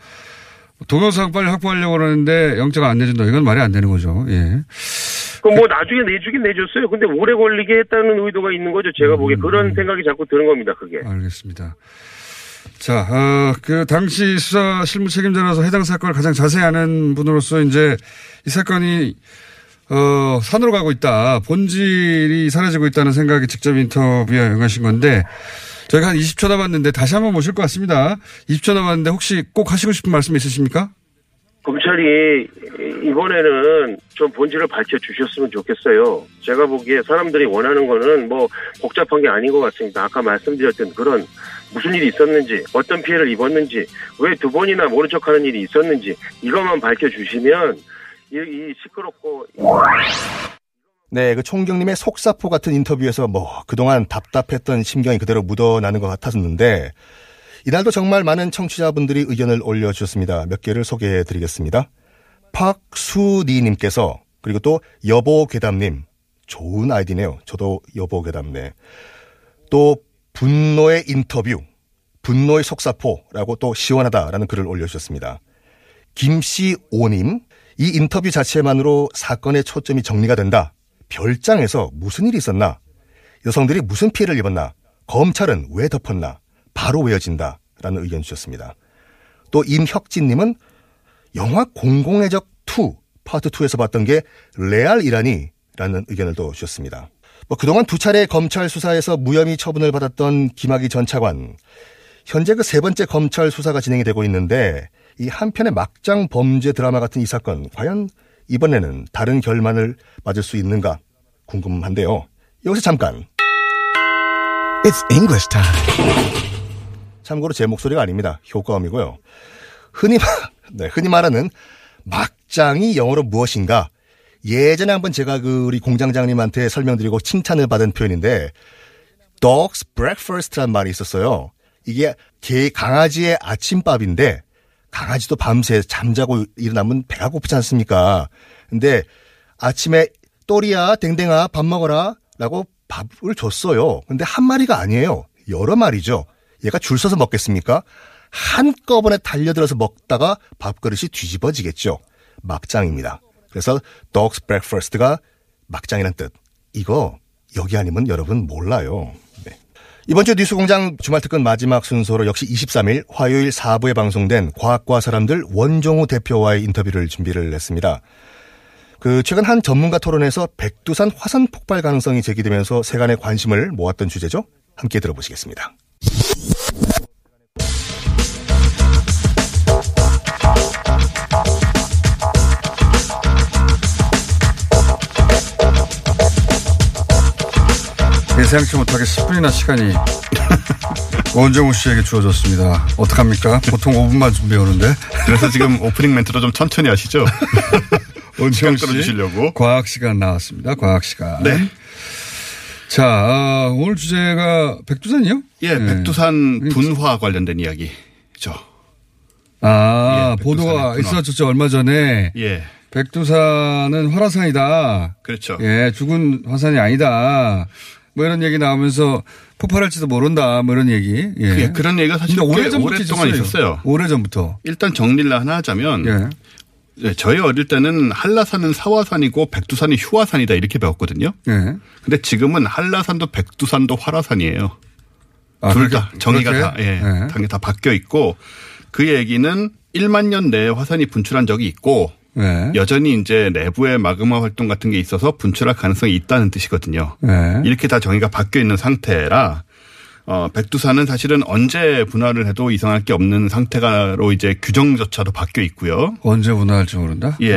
동영상 빨리 확보하려고 그러는데 영장 안 내준다. 이건 말이 안 되는 거죠. 예. 그뭐 나중에 내주긴 내줬어요. 근데 오래 걸리게 했다는 의도가 있는 거죠. 제가 보기에 음. 그런 생각이 자꾸 드는 겁니다. 그게. 알겠습니다. 자, 어, 그 당시 수사 실무 책임자라서 해당 사건을 가장 자세히 아는 분으로서 이제 이 사건이 어, 산으로 가고 있다. 본질이 사라지고 있다는 생각이 직접 인터뷰에 응하신 건데 저희가 한 20초 남았는데 다시 한번 모실 것 같습니다. 20초 남았는데 혹시 꼭 하시고 싶은 말씀 있으십니까? 검찰이 이번에는 좀 본질을 밝혀 주셨으면 좋겠어요. 제가 보기에 사람들이 원하는 거는 뭐 복잡한 게 아닌 것 같습니다. 아까 말씀드렸던 그런 무슨 일이 있었는지, 어떤 피해를 입었는지, 왜 두 번이나 모른 척 하는 일이 있었는지 이것만 밝혀 주시면 이, 이 시끄럽고 네, 그 총경님의 속사포 같은 인터뷰에서 뭐 그동안 답답했던 심경이 그대로 묻어나는 것 같았는데 이날도 정말 많은 청취자분들이 의견을 올려주셨습니다. 몇 개를 소개해 드리겠습니다. 박수니님께서 그리고 또 여보괴담님 좋은 아이디네요. 저도 여보괴담네. 또 분노의 인터뷰, 분노의 속사포라고 또 시원하다라는 글을 올려주셨습니다. 김씨오님, 이 인터뷰 자체만으로 사건의 초점이 정리가 된다. 별장에서 무슨 일이 있었나? 여성들이 무슨 피해를 입었나? 검찰은 왜 덮었나? 바로 외워진다. 라는 의견 주셨습니다. 또 임혁진님은 영화 공공의 적 2, 파트 2에서 봤던 게 레알이라니? 라는 의견을 또 주셨습니다. 뭐 그동안 두 차례 검찰 수사에서 무혐의 처분을 받았던 김학의 전 차관. 현재 그 세 번째 검찰 수사가 진행이 되고 있는데 이 한편의 막장 범죄 드라마 같은 이 사건 과연 이번에는 다른 결말을 맞을 수 있는가 궁금한데요. 여기서 잠깐. It's English time. 참고로 제 목소리가 아닙니다. 효과음이고요. 흔히 말, *laughs* 네, 흔히 말하는 막장이 영어로 무엇인가? 예전에 한번 제가 그 우리 공장장님한테 설명드리고 칭찬을 받은 표현인데 dog's breakfast란 말이 있었어요. 이게 개 강아지의 아침밥인데 강아지도 밤새 잠자고 일어나면 배가 고프지 않습니까? 근데 아침에 또리야 댕댕아 밥 먹어라 라고 밥을 줬어요. 근데 한 마리가 아니에요. 여러 마리죠. 얘가 줄 서서 먹겠습니까? 한꺼번에 달려들어서 먹다가 밥그릇이 뒤집어지겠죠. 막장입니다. 그래서 dog's breakfast가 막장이란 뜻. 이거 여기 아니면 여러분 몰라요. 네. 이번 주 뉴스 공장 주말 특근 마지막 순서로 역시 23일 화요일 4부에 방송된 과학과 사람들 원종우 대표와의 인터뷰를 준비를 했습니다. 그 최근 한 전문가 토론에서 백두산 화산 폭발 가능성이 제기되면서 세간의 관심을 모았던 주제죠. 함께 들어보시겠습니다. 예상치 못하게 10분이나 시간이 *laughs* 원정우 씨에게 주어졌습니다. 어떡합니까? 보통 5분만 준비해 오는데. 그래서 지금 오프닝 멘트로 좀 천천히 하시죠. *laughs* 원정우 시간 끌어주시려고. 과학 시간 나왔습니다. 과학 시간. 네. 자, 아, 오늘 주제가 백두산이요? 예, 네. 백두산 분화 관련된 이야기죠. 아, 예, 보도가. 있었죠. 얼마 전에. 예, 백두산은 화라산이다. 그렇죠. 예, 죽은 화산이 아니다. 뭐 이런 얘기 나오면서 폭발할지도 모른다. 뭐 이런 얘기. 예. 예, 그런 얘기가 사실 오래전부터 있었어요. 오래전부터. 일단 정리를 하나 하자면 예. 예, 저희 어릴 때는 한라산은 사화산이고 백두산이 휴화산이다 이렇게 배웠거든요. 예. 근데 지금은 한라산도 백두산도 화라산이에요. 아, 둘 그렇게- 다 정의가 그렇게? 다 예, 예. 당연히 다 바뀌어 있고 그 얘기는 1만 년 내에 화산이 분출한 적이 있고 예. 여전히 이제 내부의 마그마 활동 같은 게 있어서 분출할 가능성이 있다는 뜻이거든요. 예. 이렇게 다 정의가 바뀌어 있는 상태라 어, 백두산은 사실은 언제 분할을 해도 이상할 게 없는 상태가로 이제 규정조차도 바뀌어 있고요. 언제 분화할지 모른다? 예.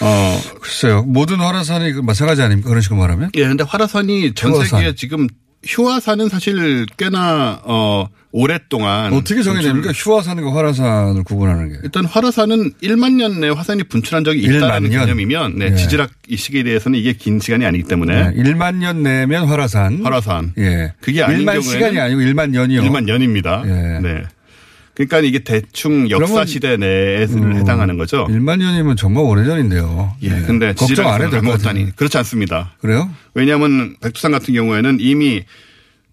어, 글쎄요. 모든 화라산이 그 마찬가지 아닙니까? 그런 식으로 말하면? 예, 근데 화라산이 전. 세계에 지금 휴화산은 사실 꽤나 어 오랫동안 어떻게 정해집니까? 휴화산과 화라산을 구분하는 게. 일단 화라산은 1만 년 내에 화산이 분출한 적이 1만 있다는 년? 개념이면 네, 예. 지질학 이 시기에 대해서는 이게 긴 시간이 아니기 때문에 네. 1만 년 내면 화라산. 화라산 예. 그게 아닌 1만 경우에는 시간이 아니고 1만 년이요. 1만 년입니다. 예. 네. 그러니까 이게 대충 역사 시대 내에 음, 해당하는 거죠. 1만 년이면 정말 오래전인데요. 예. 네. 근데 걱정 안 해도. 아니 그렇지 않습니다. 그래요? 왜냐하면 백두산 같은 경우에는 이미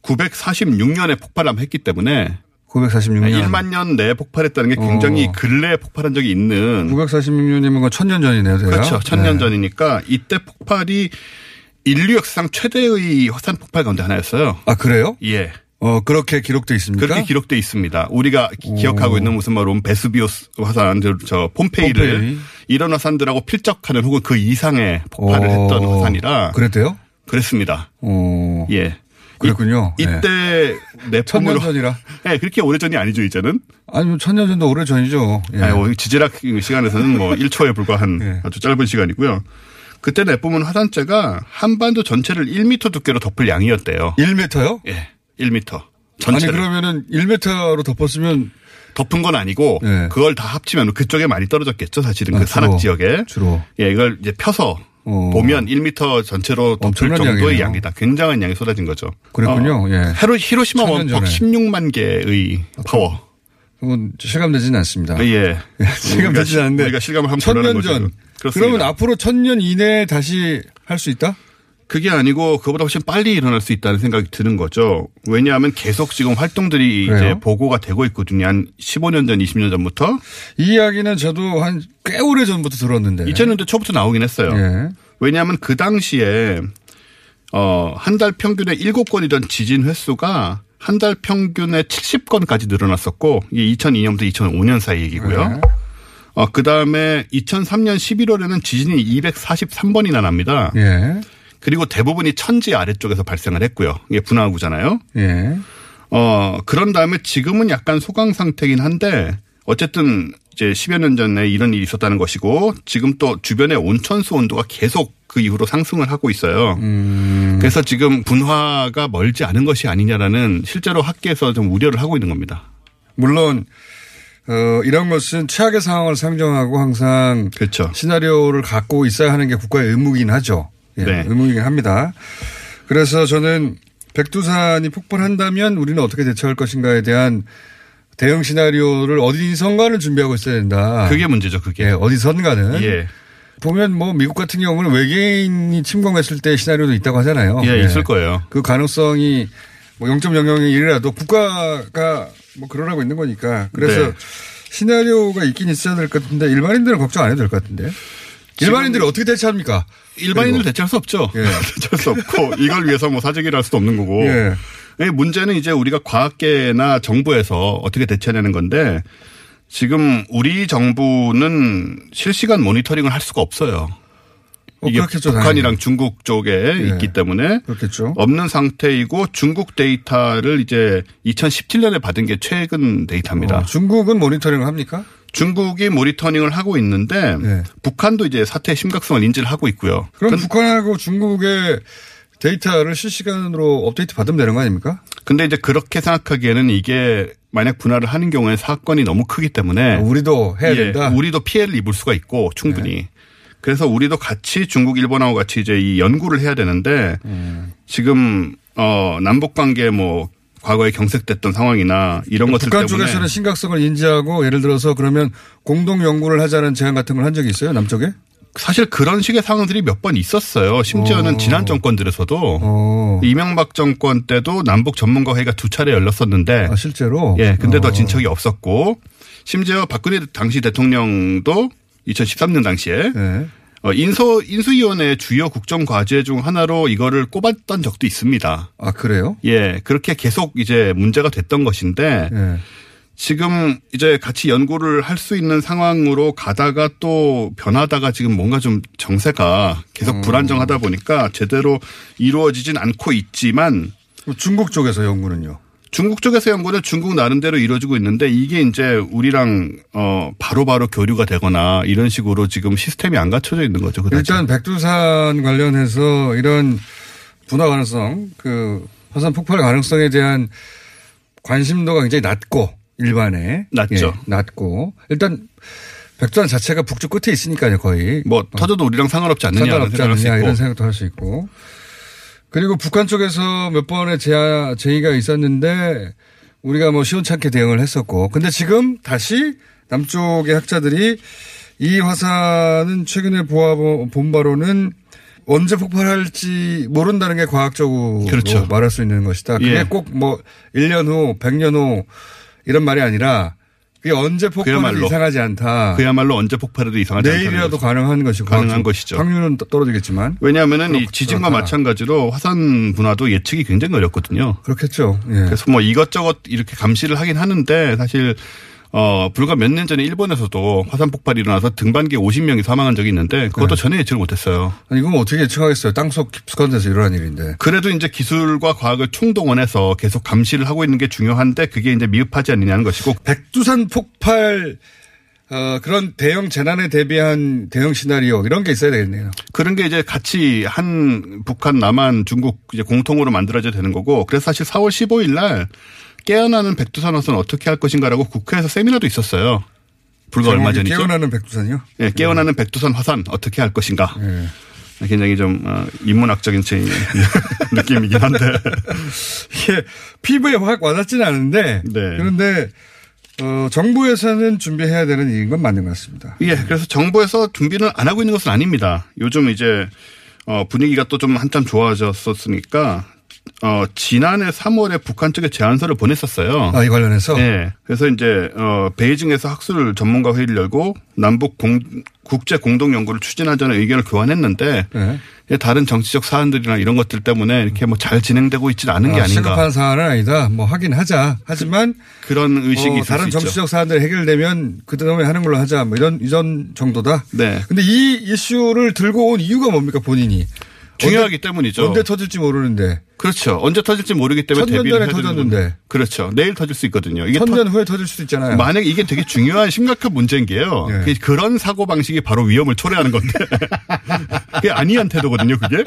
946년에 폭발함 했기 때문에 946년. 1만 년 내에 폭발했다는 게 굉장히 어. 근래에 폭발한 적이 있는 946년이면 건 천년 전이네요. 제가. 그렇죠. 천년 네. 전이니까 이때 폭발이 인류 역사상 최대의 화산 폭발 가운데 하나였어요. 아 그래요? 예. 어 그렇게 기록돼 있습니까? 그렇게 기록돼 있습니다. 우리가 기- 기억하고 있는 무슨 말로 베스비오스 화산, 저, 저 폼페이를 폼페이. 이런 화산들하고 필적하는 혹은 그 이상의 폭발을 어, 했던 화산이라 그랬대요? 그랬습니다. 어. 예. 그랬군요. 이, 네. 이때 내 천년 전이라. *laughs* 예, 그렇게 오래 전이 아니죠, 이제는. 아니 뭐 천년 전도 오래 전이죠. 예. 아니, 뭐 지질학 시간에서는 뭐 1초에 불과한 *laughs* 예. 아주 짧은 시간이고요. 그때 내뿜은 화산재가 한반도 전체를 1m 두께로 덮을 양이었대요. 1m요? 예, 1m. 아니 전체를. 그러면은 1m로 덮었으면 덮은 건 아니고 예. 그걸 다 합치면 그쪽에 많이 떨어졌겠죠, 사실은 아, 그 산악. 지역에. 주로 예, 이걸 이제 펴서 어. 보면 1m 전체로 덮을 정도의 양이네요. 양이다. 굉장한 양이 쏟아진 거죠. 그랬군요. 어, 예. 히로, 히로시마 원폭 전에. 16만 개의 파워. 그건 실감되지는 않습니다. 예. 실감되지 우리가, 않는데 우리가 실감을 한번 천년 전. 그러면 앞으로 천년 이내에 다시 할 수 있다? 그게 아니고 그보다 훨씬 빨리 일어날 수 있다는 생각이 드는 거죠. 왜냐하면 계속 지금 활동들이 이제 그래요? 보고가 되고 있거든요. 한 15년 전, 20년 전부터. 이 이야기는 저도 한 꽤 오래 전부터 들었는데. 2000년대 초부터 나오긴 했어요. 예. 왜냐하면 그 당시에 어, 한 달 평균에 7건이던 지진 횟수가 한 달 평균에 70건까지 늘어났었고 이게 2002년부터 2005년 사이 얘기고요. 네. 어, 그 다음에 2003년 11월에는 지진이 243번이나 납니다. 예. 그리고 대부분이 천지 아래쪽에서 발생을 했고요. 이게 분화구잖아요. 예. 어, 그런 다음에 지금은 약간 소강 상태긴 한데 어쨌든 이제 10여 년 전에 이런 일이 있었다는 것이고 지금 또 주변의 온천수 온도가 계속 그 이후로 상승을 하고 있어요. 음. 그래서 지금 분화가 멀지 않은 것이 아니냐라는 실제로 학계에서 좀 우려를 하고 있는 겁니다. 물론 어, 이런 것은 최악의 상황을 상정하고 항상 그렇죠. 시나리오를 갖고 있어야 하는 게 국가의 의무긴 하죠. 예, 네. 의무이긴 합니다. 그래서 저는 백두산이 폭발한다면 우리는 어떻게 대처할 것인가에 대한 대응 시나리오를 어디선가는 준비하고 있어야 된다. 그게 문제죠, 그게. 예, 어디선가는. 예. 보면 뭐 미국 같은 경우는 외계인이 침공했을 때 시나리오도 있다고 하잖아요. 예, 있을 거예요. 그 가능성이 뭐 0.00의 1이라도 국가가 뭐 그러라고 있는 거니까. 그래서 네. 시나리오가 있긴 있어야 될 것 같은데 일반인들은 걱정 안 해도 될 것 같은데. 일반인들이 어떻게 대처합니까? 일반인들. 대체할 수 없죠. 예. *laughs* 대체할 수 없고 *laughs* 이걸 위해서 뭐 사재기를 할 수도 없는 거고. 예. 예, 문제는 이제 우리가 과학계나 정부에서 어떻게 대처하는 건데 지금 우리 정부는 실시간 모니터링을 할 수가 없어요. 어, 이게 그렇겠죠, 북한이랑 당연히. 중국 쪽에 예. 있기 때문에 그렇겠죠. 없는 상태이고 중국 데이터를 이제 2017년에 받은 게 최근 데이터입니다. 어, 중국은 모니터링을 합니까? 중국이 모니터링을 하고 있는데 예. 북한도 이제 사태의 심각성을 인지를 하고 있고요. 그럼 근- 북한하고 중국의 데이터를 실시간으로 업데이트 받으면 되는 거 아닙니까? 근데 이제 그렇게 생각하기에는 이게 만약 분할을 하는 경우에 사건이 너무 크기 때문에 우리도 해야 예, 된다. 우리도 피해를 입을 수가 있고 충분히. 그래서 우리도 같이 중국, 일본하고 같이 이제 이 연구를 해야 되는데 음. 지금 어 남북 관계 뭐 과거에 경색됐던 상황이나 이런 것들 북한 때문에 쪽에서는 심각성을 인지하고 예를 들어서 그러면 공동 연구를 하자는 제안 같은 걸 한 적이 있어요 남쪽에? 사실 그런 식의 상황들이 몇 번 있었어요. 심지어는 어. 지난 정권 들에서도 어. 이명박 정권 때도 남북 전문가 회의가 두 차례 열렸었는데 아, 실제로? 예, 근데도 어. 진척이 없었고 심지어 박근혜 당시 대통령도 2013년 당시에 예. 어, 인서 인수위원회 주요 국정 과제 중 하나로 이거를 꼽았던 적도 있습니다. 아 그래요? 예, 그렇게 계속 이제 문제가 됐던 것인데 예. 지금 이제 같이 연구를 할 수 있는 상황으로 가다가 또 변하다가 지금 뭔가 좀 정세가 계속 음. 불안정하다 보니까 제대로 이루어지진 않고 있지만 중국 쪽에서 연구는요? 중국 쪽에서 연구는 중국 나름대로 이루어지고 있는데 이게 이제 우리랑 어 바로 바로 교류가 되거나 이런 식으로 지금 시스템이 안 갖춰져 있는 거죠. 그다지. 일단 백두산 관련해서 이런 분화 가능성, 그 화산 폭발 가능성에 대한 관심도가 굉장히 낮고 일반에 낮죠. 예, 낮고 일단 백두산 자체가 북쪽 끝에 있으니까요 거의 뭐 터져도 우리랑 상관없지 않느냐 상관없지 않느냐 이런 생각도 할 수 있고 그리고 북한 쪽에서 몇 번의 제하, 제의가 있었는데 우리가 뭐 시원찮게 대응을 했었고. 근데 지금 다시 남쪽의 학자들이 이 화산은 최근에 보아 본 바로는 언제 폭발할지 모른다는 게 과학적으로 그렇죠. 말할 수 있는 것이다. 그게 예. 꼭뭐 1년 후, 100년 후 이런 말이 아니라 그게 언제 폭발해도. 이상하지 않다. 그야말로 언제 폭발해도 이상하지 않다는 내일이라도. 가능한 것이고. 가능한 것이죠. 확률은 떠- 떨어지겠지만. 왜냐하면은 이 지진과 그렇다. 마찬가지로 화산 분화도 예측이 굉장히 어렵거든요. 그렇겠죠. 예. 그래서 뭐 이것저것 이렇게 감시를 하긴 하는데 사실 어 불과 몇 년 전에 일본에서도 화산 폭발이 일어나서 등반기에 50명이 사망한 적이 있는데 그것도 네. 전혀 예측을 못했어요. 아니, 이건 어떻게 예측하겠어요. 땅속 깊숙한 데서 일어난 일인데. 그래도 이제 기술과 과학을 총동원해서 계속 감시를 하고 있는 게 중요한데 그게 이제 미흡하지 않느냐는 것이고 백두산 폭발 어, 그런 대형 재난에 대비한 대형 시나리오 이런 게 있어야 되겠네요. 그런 게 이제 같이 한 북한, 남한, 중국 이제 공통으로 만들어져야 되는 거고 그래서 사실 4월 15일 날 깨어나는 백두산 화산 어떻게 할 것인가라고 국회에서 세미나도 있었어요. 불과 얼마 제목이 전이죠. 깨어나는 백두산이요? 예, 깨어나는 백두산 화산 어떻게 할 것인가. 예. 굉장히 좀 어, 인문학적인 제 *laughs* 느낌이긴 한데. 이게 *laughs* 피부에 확 와닿지는 않은데 네. 그런데 어, 정부에서는 준비해야 되는 일인 건 맞는 것 같습니다. 예, 그래서 정부에서 준비를 안 하고 있는 것은 아닙니다. 요즘 이제 어, 분위기가 또 좀 한참 좋아졌었으니까 어, 지난해 3월에 북한 쪽에 제안서를 보냈었어요. 아, 이 관련해서 네. 그래서 이제 어 베이징에서 학술 전문가 회의를 열고 남북 공, 국제 공동 연구를 추진하자는 의견을 교환했는데 네. 다른 정치적 사안들이나 이런 것들 때문에 이렇게 뭐 잘 진행되고 있지는 않은 게 아, 아닌가 시급한 사안은 아니다. 뭐 하긴 하자. 하지만 그 런 의식이 어, 있을 다른. 정치적 사안들이 해결되면 그 다음에 하는 걸로 하자. 뭐 이런 이전 정도다. 네. 근데 이 이슈를 들고 온 이유가 뭡니까 본인이? 중요하기 언제, 때문이죠. 언제 터질지 모르는데 그렇죠. 언제 터질지 모르기 때문에 천년 전에 터졌는데. 그렇죠. 내일 터질 수 있거든요. 이게 천년 후에 터질 수도 있잖아요. 만약에 이게 되게 중요한 심각한 문제인 게요. 예. 그- 그런 사고 방식이 바로 위험을 초래하는 건데. *laughs* 그게 아니한 태도거든요, 그게.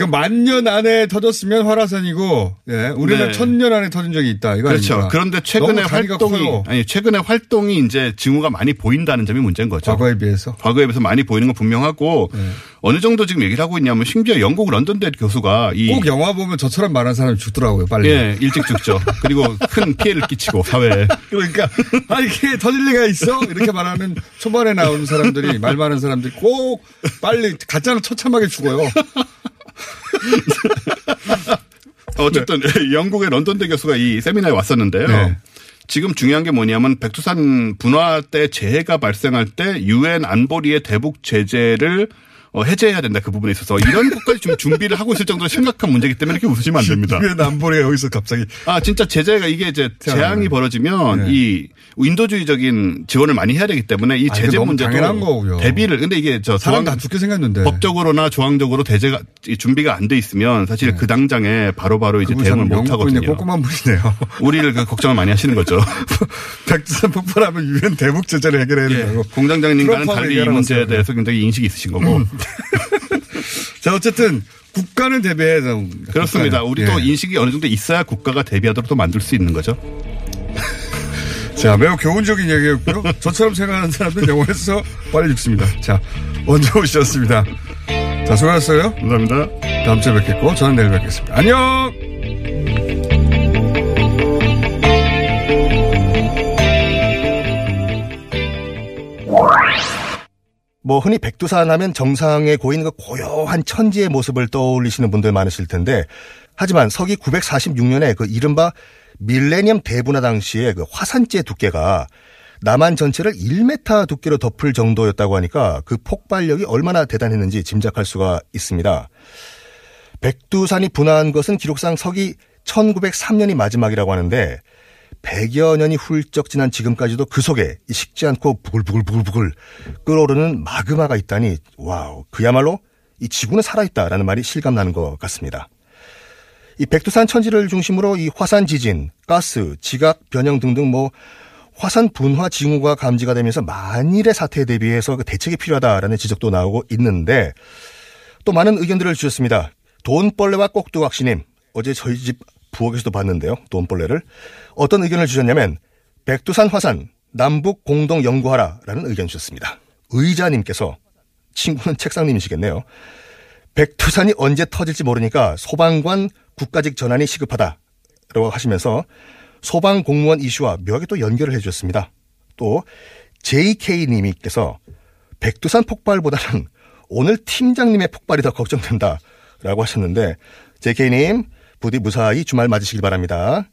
그 만년 안에 터졌으면 활화산이고, 예, 우리는 네. 천년 안에 터진 적이 있다. 이거 그렇죠. 아닙니까? 그런데 최근에 활동이 커요. 아니 최근에 활동이 이제 징후가 많이 보인다는 점이 문제인 거죠. 과거에 비해서. 과거에 비해서 많이 보이는 건 분명하고 네. 어느 정도 지금 얘기를 하고 있냐면 심지어 영국 런던대 교수가 이꼭 영화 보면 저처럼 말하는 사람이 죽더라고요, 빨리. 예, 일찍 죽죠. 그리고 큰 피해를 끼치고 사회에. *laughs* 그러니까, 아, 이게 터질 리가 있어? 이렇게 말하는 초반에 나오는 사람들이, 말 많은 사람들이 꼭 빨리 가짜는 처참하게 죽어요. 어쨌든 *laughs* 영국의 런던 대 교수가 이 세미나에 왔었는데요. 네. 지금 중요한 게 뭐냐면 백두산 분화 때 재해가 발생할 때 유엔 안보리의 대북 제재를 어, 해제해야 된다 그 부분에 있어서 이런 것까지 좀 준비를 하고 있을 정도로 심각한 문제이기 때문에 이렇게 웃으시면 안 됩니다. *laughs* 왜 남보리가 여기서 갑자기. 아 진짜 제재가 이게 이제 재앙이 벌어지면 네. 이 인도주의적인 지원을 많이 해야 되기 때문에 이 아, 제재 너무 문제도. 대비를 근데 이게 저 사람 다 죽게 생겼는데. 법적으로나 조항적으로 대제가 이 준비가 안 돼 있으면 사실 그 당장에 바로바로 이제 네. 그분 대응을 참못 하거든요. 꼼꼼한 분이네요. 우리를 그 걱정을 많이 하시는 거죠. *laughs* 백두산 폭발하면 유엔 대북 제재를 해결해야 예, 된다고. 공장장님과는 트럼프하고 달리 이 문제에. 음. 대해서 굉장히 인식이 있으신 거고 *laughs* 자, 어쨌든 국가는 대비해야 됩니다. 그렇습니다. 국가는. 우리 도 예. 인식이 어느 정도 있어야 국가가 대비하도록 또 만들 수 있는 거죠. *laughs* 자, 매우 교훈적인 얘기였고요. 저처럼 생각하는 사람들은 영원에서 빨리 죽습니다. 자, 원조 오셨습니다. 자, 수고하셨어요. 감사합니다. 다음 주에 뵙겠고, 저는 내일 뵙겠습니다. 안녕! 뭐 흔히 백두산 하면 정상에 고인 그 고요한 천지의 모습을 떠올리시는 분들 많으실 텐데 하지만 서기 946년에 그 이른바 밀레니엄 대분화 당시에 그 화산재 두께가 남한 전체를 1m 두께로 덮을 정도였다고 하니까 그 폭발력이 얼마나 대단했는지 짐작할 수가 있습니다. 백두산이 분화한 것은 기록상 서기 1903년이 마지막이라고 하는데 100여 년이 훌쩍 지난 지금까지도 그 속에 이 식지 않고 부글부글부글부글 끓어오르는 마그마가 있다니 wow 그야말로 이 지구는 살아있다라는 말이 실감나는 것 같습니다. 이 백두산 천지를 중심으로 이 화산 지진, 가스, 지각 변형 등등 뭐 화산 분화 징후가 감지가 되면서 만일의 사태에 대비해서 그 대책이 필요하다라는 지적도 나오고 있는데 또 많은 의견들을 주셨습니다. 돈벌레와 꼭두각시님 어제 저희 집 부엌에서도 봤는데요. 돈벌레를 어떤 의견을 주셨냐면 백두산 화산 남북 공동 연구하라라는 의견 주셨습니다. 의자님께서 친구는 책상님이시겠네요. 백두산이 언제 터질지 모르니까 소방관 국가직 전환이 시급하다. 라고 하시면서 소방 공무원 이슈와 묘하게 또 연결을 해주셨습니다. 또 JK님이께서 백두산 폭발보다는 오늘 팀장님의 폭발이 더 걱정된다 라고 하셨는데 JK님 부디 무사히 주말 맞으시길 바랍니다.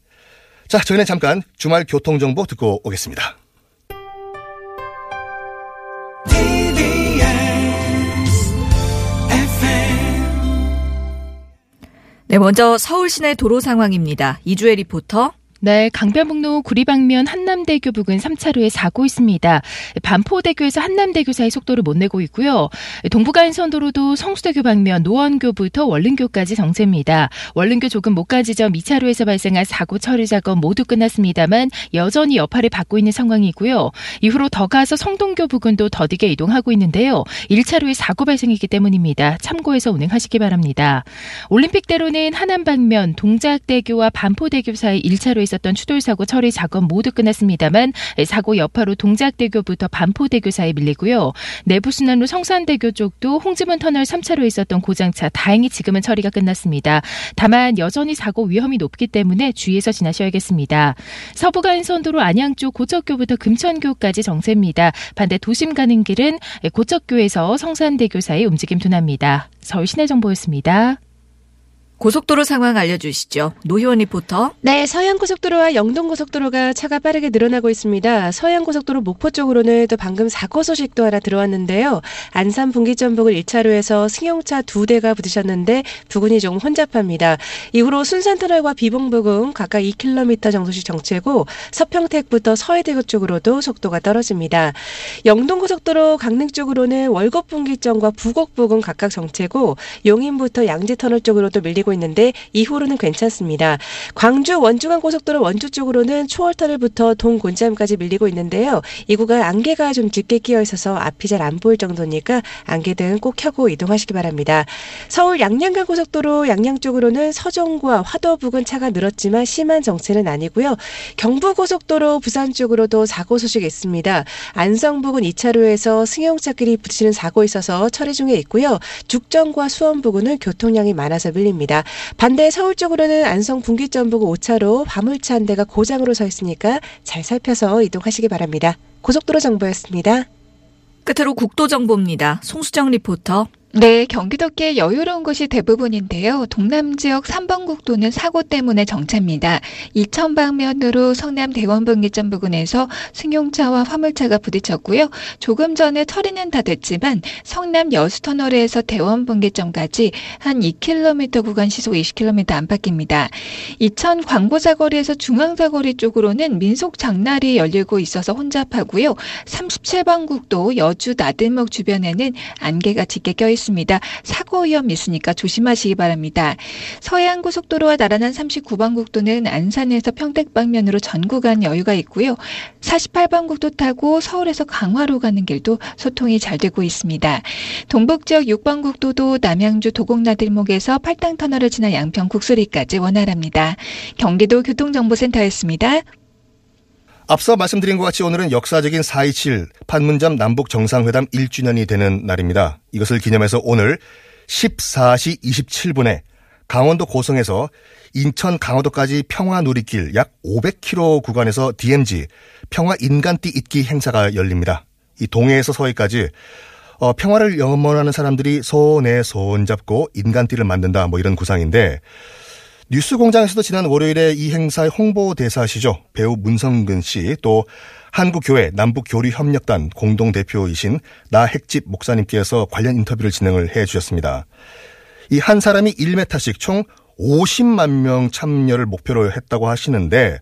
자, 저희는 잠깐 주말 교통정보 듣고 오겠습니다. 네, 먼저 서울 시내 도로 상황입니다. 이주혜 리포터. 네, 강변북로 구리방면 한남대교 부근 3차로에 사고 있습니다. 반포대교에서 한남대교 사이 속도를 못 내고 있고요. 동부간선도로도 성수대교 방면 노원교부터 월릉교까지 정체입니다. 월릉교 조금 못간 지점 2차로에서 발생한 사고 처리 작업 모두 끝났습니다만 여전히 여파를 받고 있는 상황이고요. 이후로 더 가서 성동교 부근도 더디게 이동하고 있는데요. 1차로에 사고 발생했기 때문입니다. 참고해서 운행하시기 바랍니다. 올림픽대로는 하남 방면 동작대교와 반포대교 사이 1차로에 있었던 추돌 사고 처리 작업 모두 끝났습니다만 사고 여파로 동작대교부터 반포대교 사이 밀리고요. 내부 순환로 성산대교 쪽도 홍지문 터널 3차로에 있었던 고장차 다행히 지금은 처리가 끝났습니다. 다만 여전히 사고 위험이 높기 때문에 주의해서 지나셔야겠습니다. 서부간선도로 안양 쪽 고척교부터 금천교까지 정체입니다. 반대 도심 가는 길은 고척교에서 성산대교 사이 움직임 둔합니다. 서울 시내 정보였습니다. 고속도로 상황 알려주시죠. 노희원 리포터. 네, 서해안고속도로와 영동고속도로가 차가 빠르게 늘어나고 있습니다. 서해안고속도로 목포 쪽으로는 또 방금 사고 소식도 하나 들어왔는데요. 안산 분기점 북을 1차로에서 승용차 두 대가 부딪혔는데 부근이 조금 혼잡합니다. 이후로 순산터널과 비봉부근 각각 2km 정도씩 정체고 서평택부터 서해대교 쪽으로도 속도가 떨어집니다. 영동고속도로 강릉 쪽으로는 월곡 분기점과 부곡 부근 각각 정체고 용인부터 양재터널 쪽으로도 밀리고 있는데 이후로는 괜찮습니다. 광주 원중앙 고속도로 원주 쪽으로는 초월터널부터 동곤지암까지 밀리고 있는데요. 이 구간 안개가 좀 짙게 끼어 있어서 앞이 잘 안 보일 정도니까 안개등 꼭 켜고 이동하시기 바랍니다. 서울 양양간 고속도로 양양 쪽으로는 서정과 화도 부근 차가 늘었지만 심한 정체는 아니고요. 경부 고속도로 부산 쪽으로도 사고 소식이 있습니다. 안성 부근 2차로에서 승용차끼리 부딪히는 사고 있어서 처리 중에 있고요. 죽전과 수원 부근은 교통량이 많아서 밀립니다. 반대 서울 쪽으로는 안성 분기점 부근 5차로 화물차 한 대가 고장으로 서 있으니까 잘 살펴서 이동하시기 바랍니다. 고속도로 정보였습니다. 끝으로 국도 정보입니다. 송수정 리포터. 네, 경기도께 여유로운 곳이 대부분인데요. 동남 지역 3번 국도는 사고 때문에 정체입니다. 이천 방면으로 성남 대원분기점 부근에서 승용차와 화물차가 부딪혔고요. 조금 전에 처리는 다 됐지만 성남 여수터널에서 대원분기점까지 한 2km 구간 시속 20km 안팎입니다. 이천 광고사거리에서 중앙사거리 쪽으로는 민속 장날이 열리고 있어서 혼잡하고요. 37번 국도 여주 나들목 주변에는 안개가 짙게 껴 있습니다. 있습니다. 사고 위험 있으니까 조심하시기 바랍니다. 서해안 고속도로와 나란한 39번 국도는 안산에서 평택 방면으로 전 구간 여유가 있고요. 48번 국도 타고 서울에서 강화로 가는 길도 소통이 잘 되고 있습니다. 동북 지역 6번 국도도 남양주 도곡나들목에서 팔당 터널을 지나 양평 국수리까지 원활합니다. 경기도 교통정보센터였습니다. 앞서 말씀드린 것 같이 오늘은 역사적인 4.27 판문점 남북 정상회담 1주년이 되는 날입니다. 이것을 기념해서 오늘 14시 27분에 강원도 고성에서 인천 강화도까지 평화 누리길 약 500km 구간에서 DMZ 평화 인간띠 잇기 행사가 열립니다. 이 동해에서 서해까지 어, 평화를 염원하는 사람들이 손에 손 잡고 인간띠를 만든다 뭐 이런 구상인데 뉴스공장에서도 지난 월요일에 이 행사의 홍보 대사시죠. 배우 문성근 씨, 또 한국교회 남북교류협력단 공동대표이신 나핵집 목사님께서 관련 인터뷰를 진행을 해 주셨습니다. 이 한 사람이 1m씩 총 50만 명 참여를 목표로 했다고 하시는데,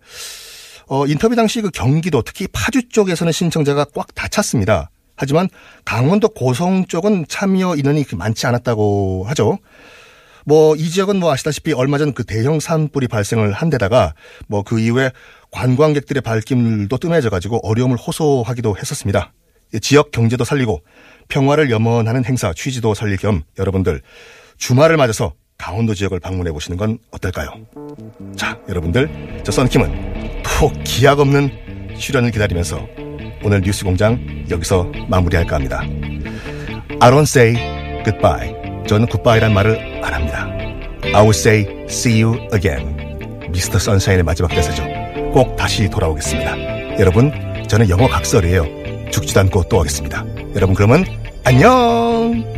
어, 인터뷰 당시 그 경기도 특히 파주 쪽에서는 신청자가 꽉 다 찼습니다. 하지만 강원도 고성 쪽은 참여 인원이 많지 않았다고 하죠. 뭐 이 지역은 뭐 아시다시피 얼마 전 그 대형 산불이 발생을 한 데다가 뭐 그 이후에 관광객들의 발길도 뜸해져 가지고 어려움을 호소하기도 했었습니다. 지역 경제도 살리고 평화를 염원하는 행사 취지도 살릴 겸 여러분들 주말을 맞아서 강원도 지역을 방문해 보시는 건 어떨까요? 자, 여러분들 저 썬킴은 또 기약 없는 출연을 기다리면서 오늘 뉴스 공장 여기서 마무리할까 합니다. I don't say goodbye. 저는 굿바이란 말을 안 합니다. I will say see you again. 미스터 선샤인의 마지막 대사죠. 꼭 다시 돌아오겠습니다. 여러분, 저는 영어 각설이에요. 죽지도 않고 또 오겠습니다. 여러분, 그러면 안녕!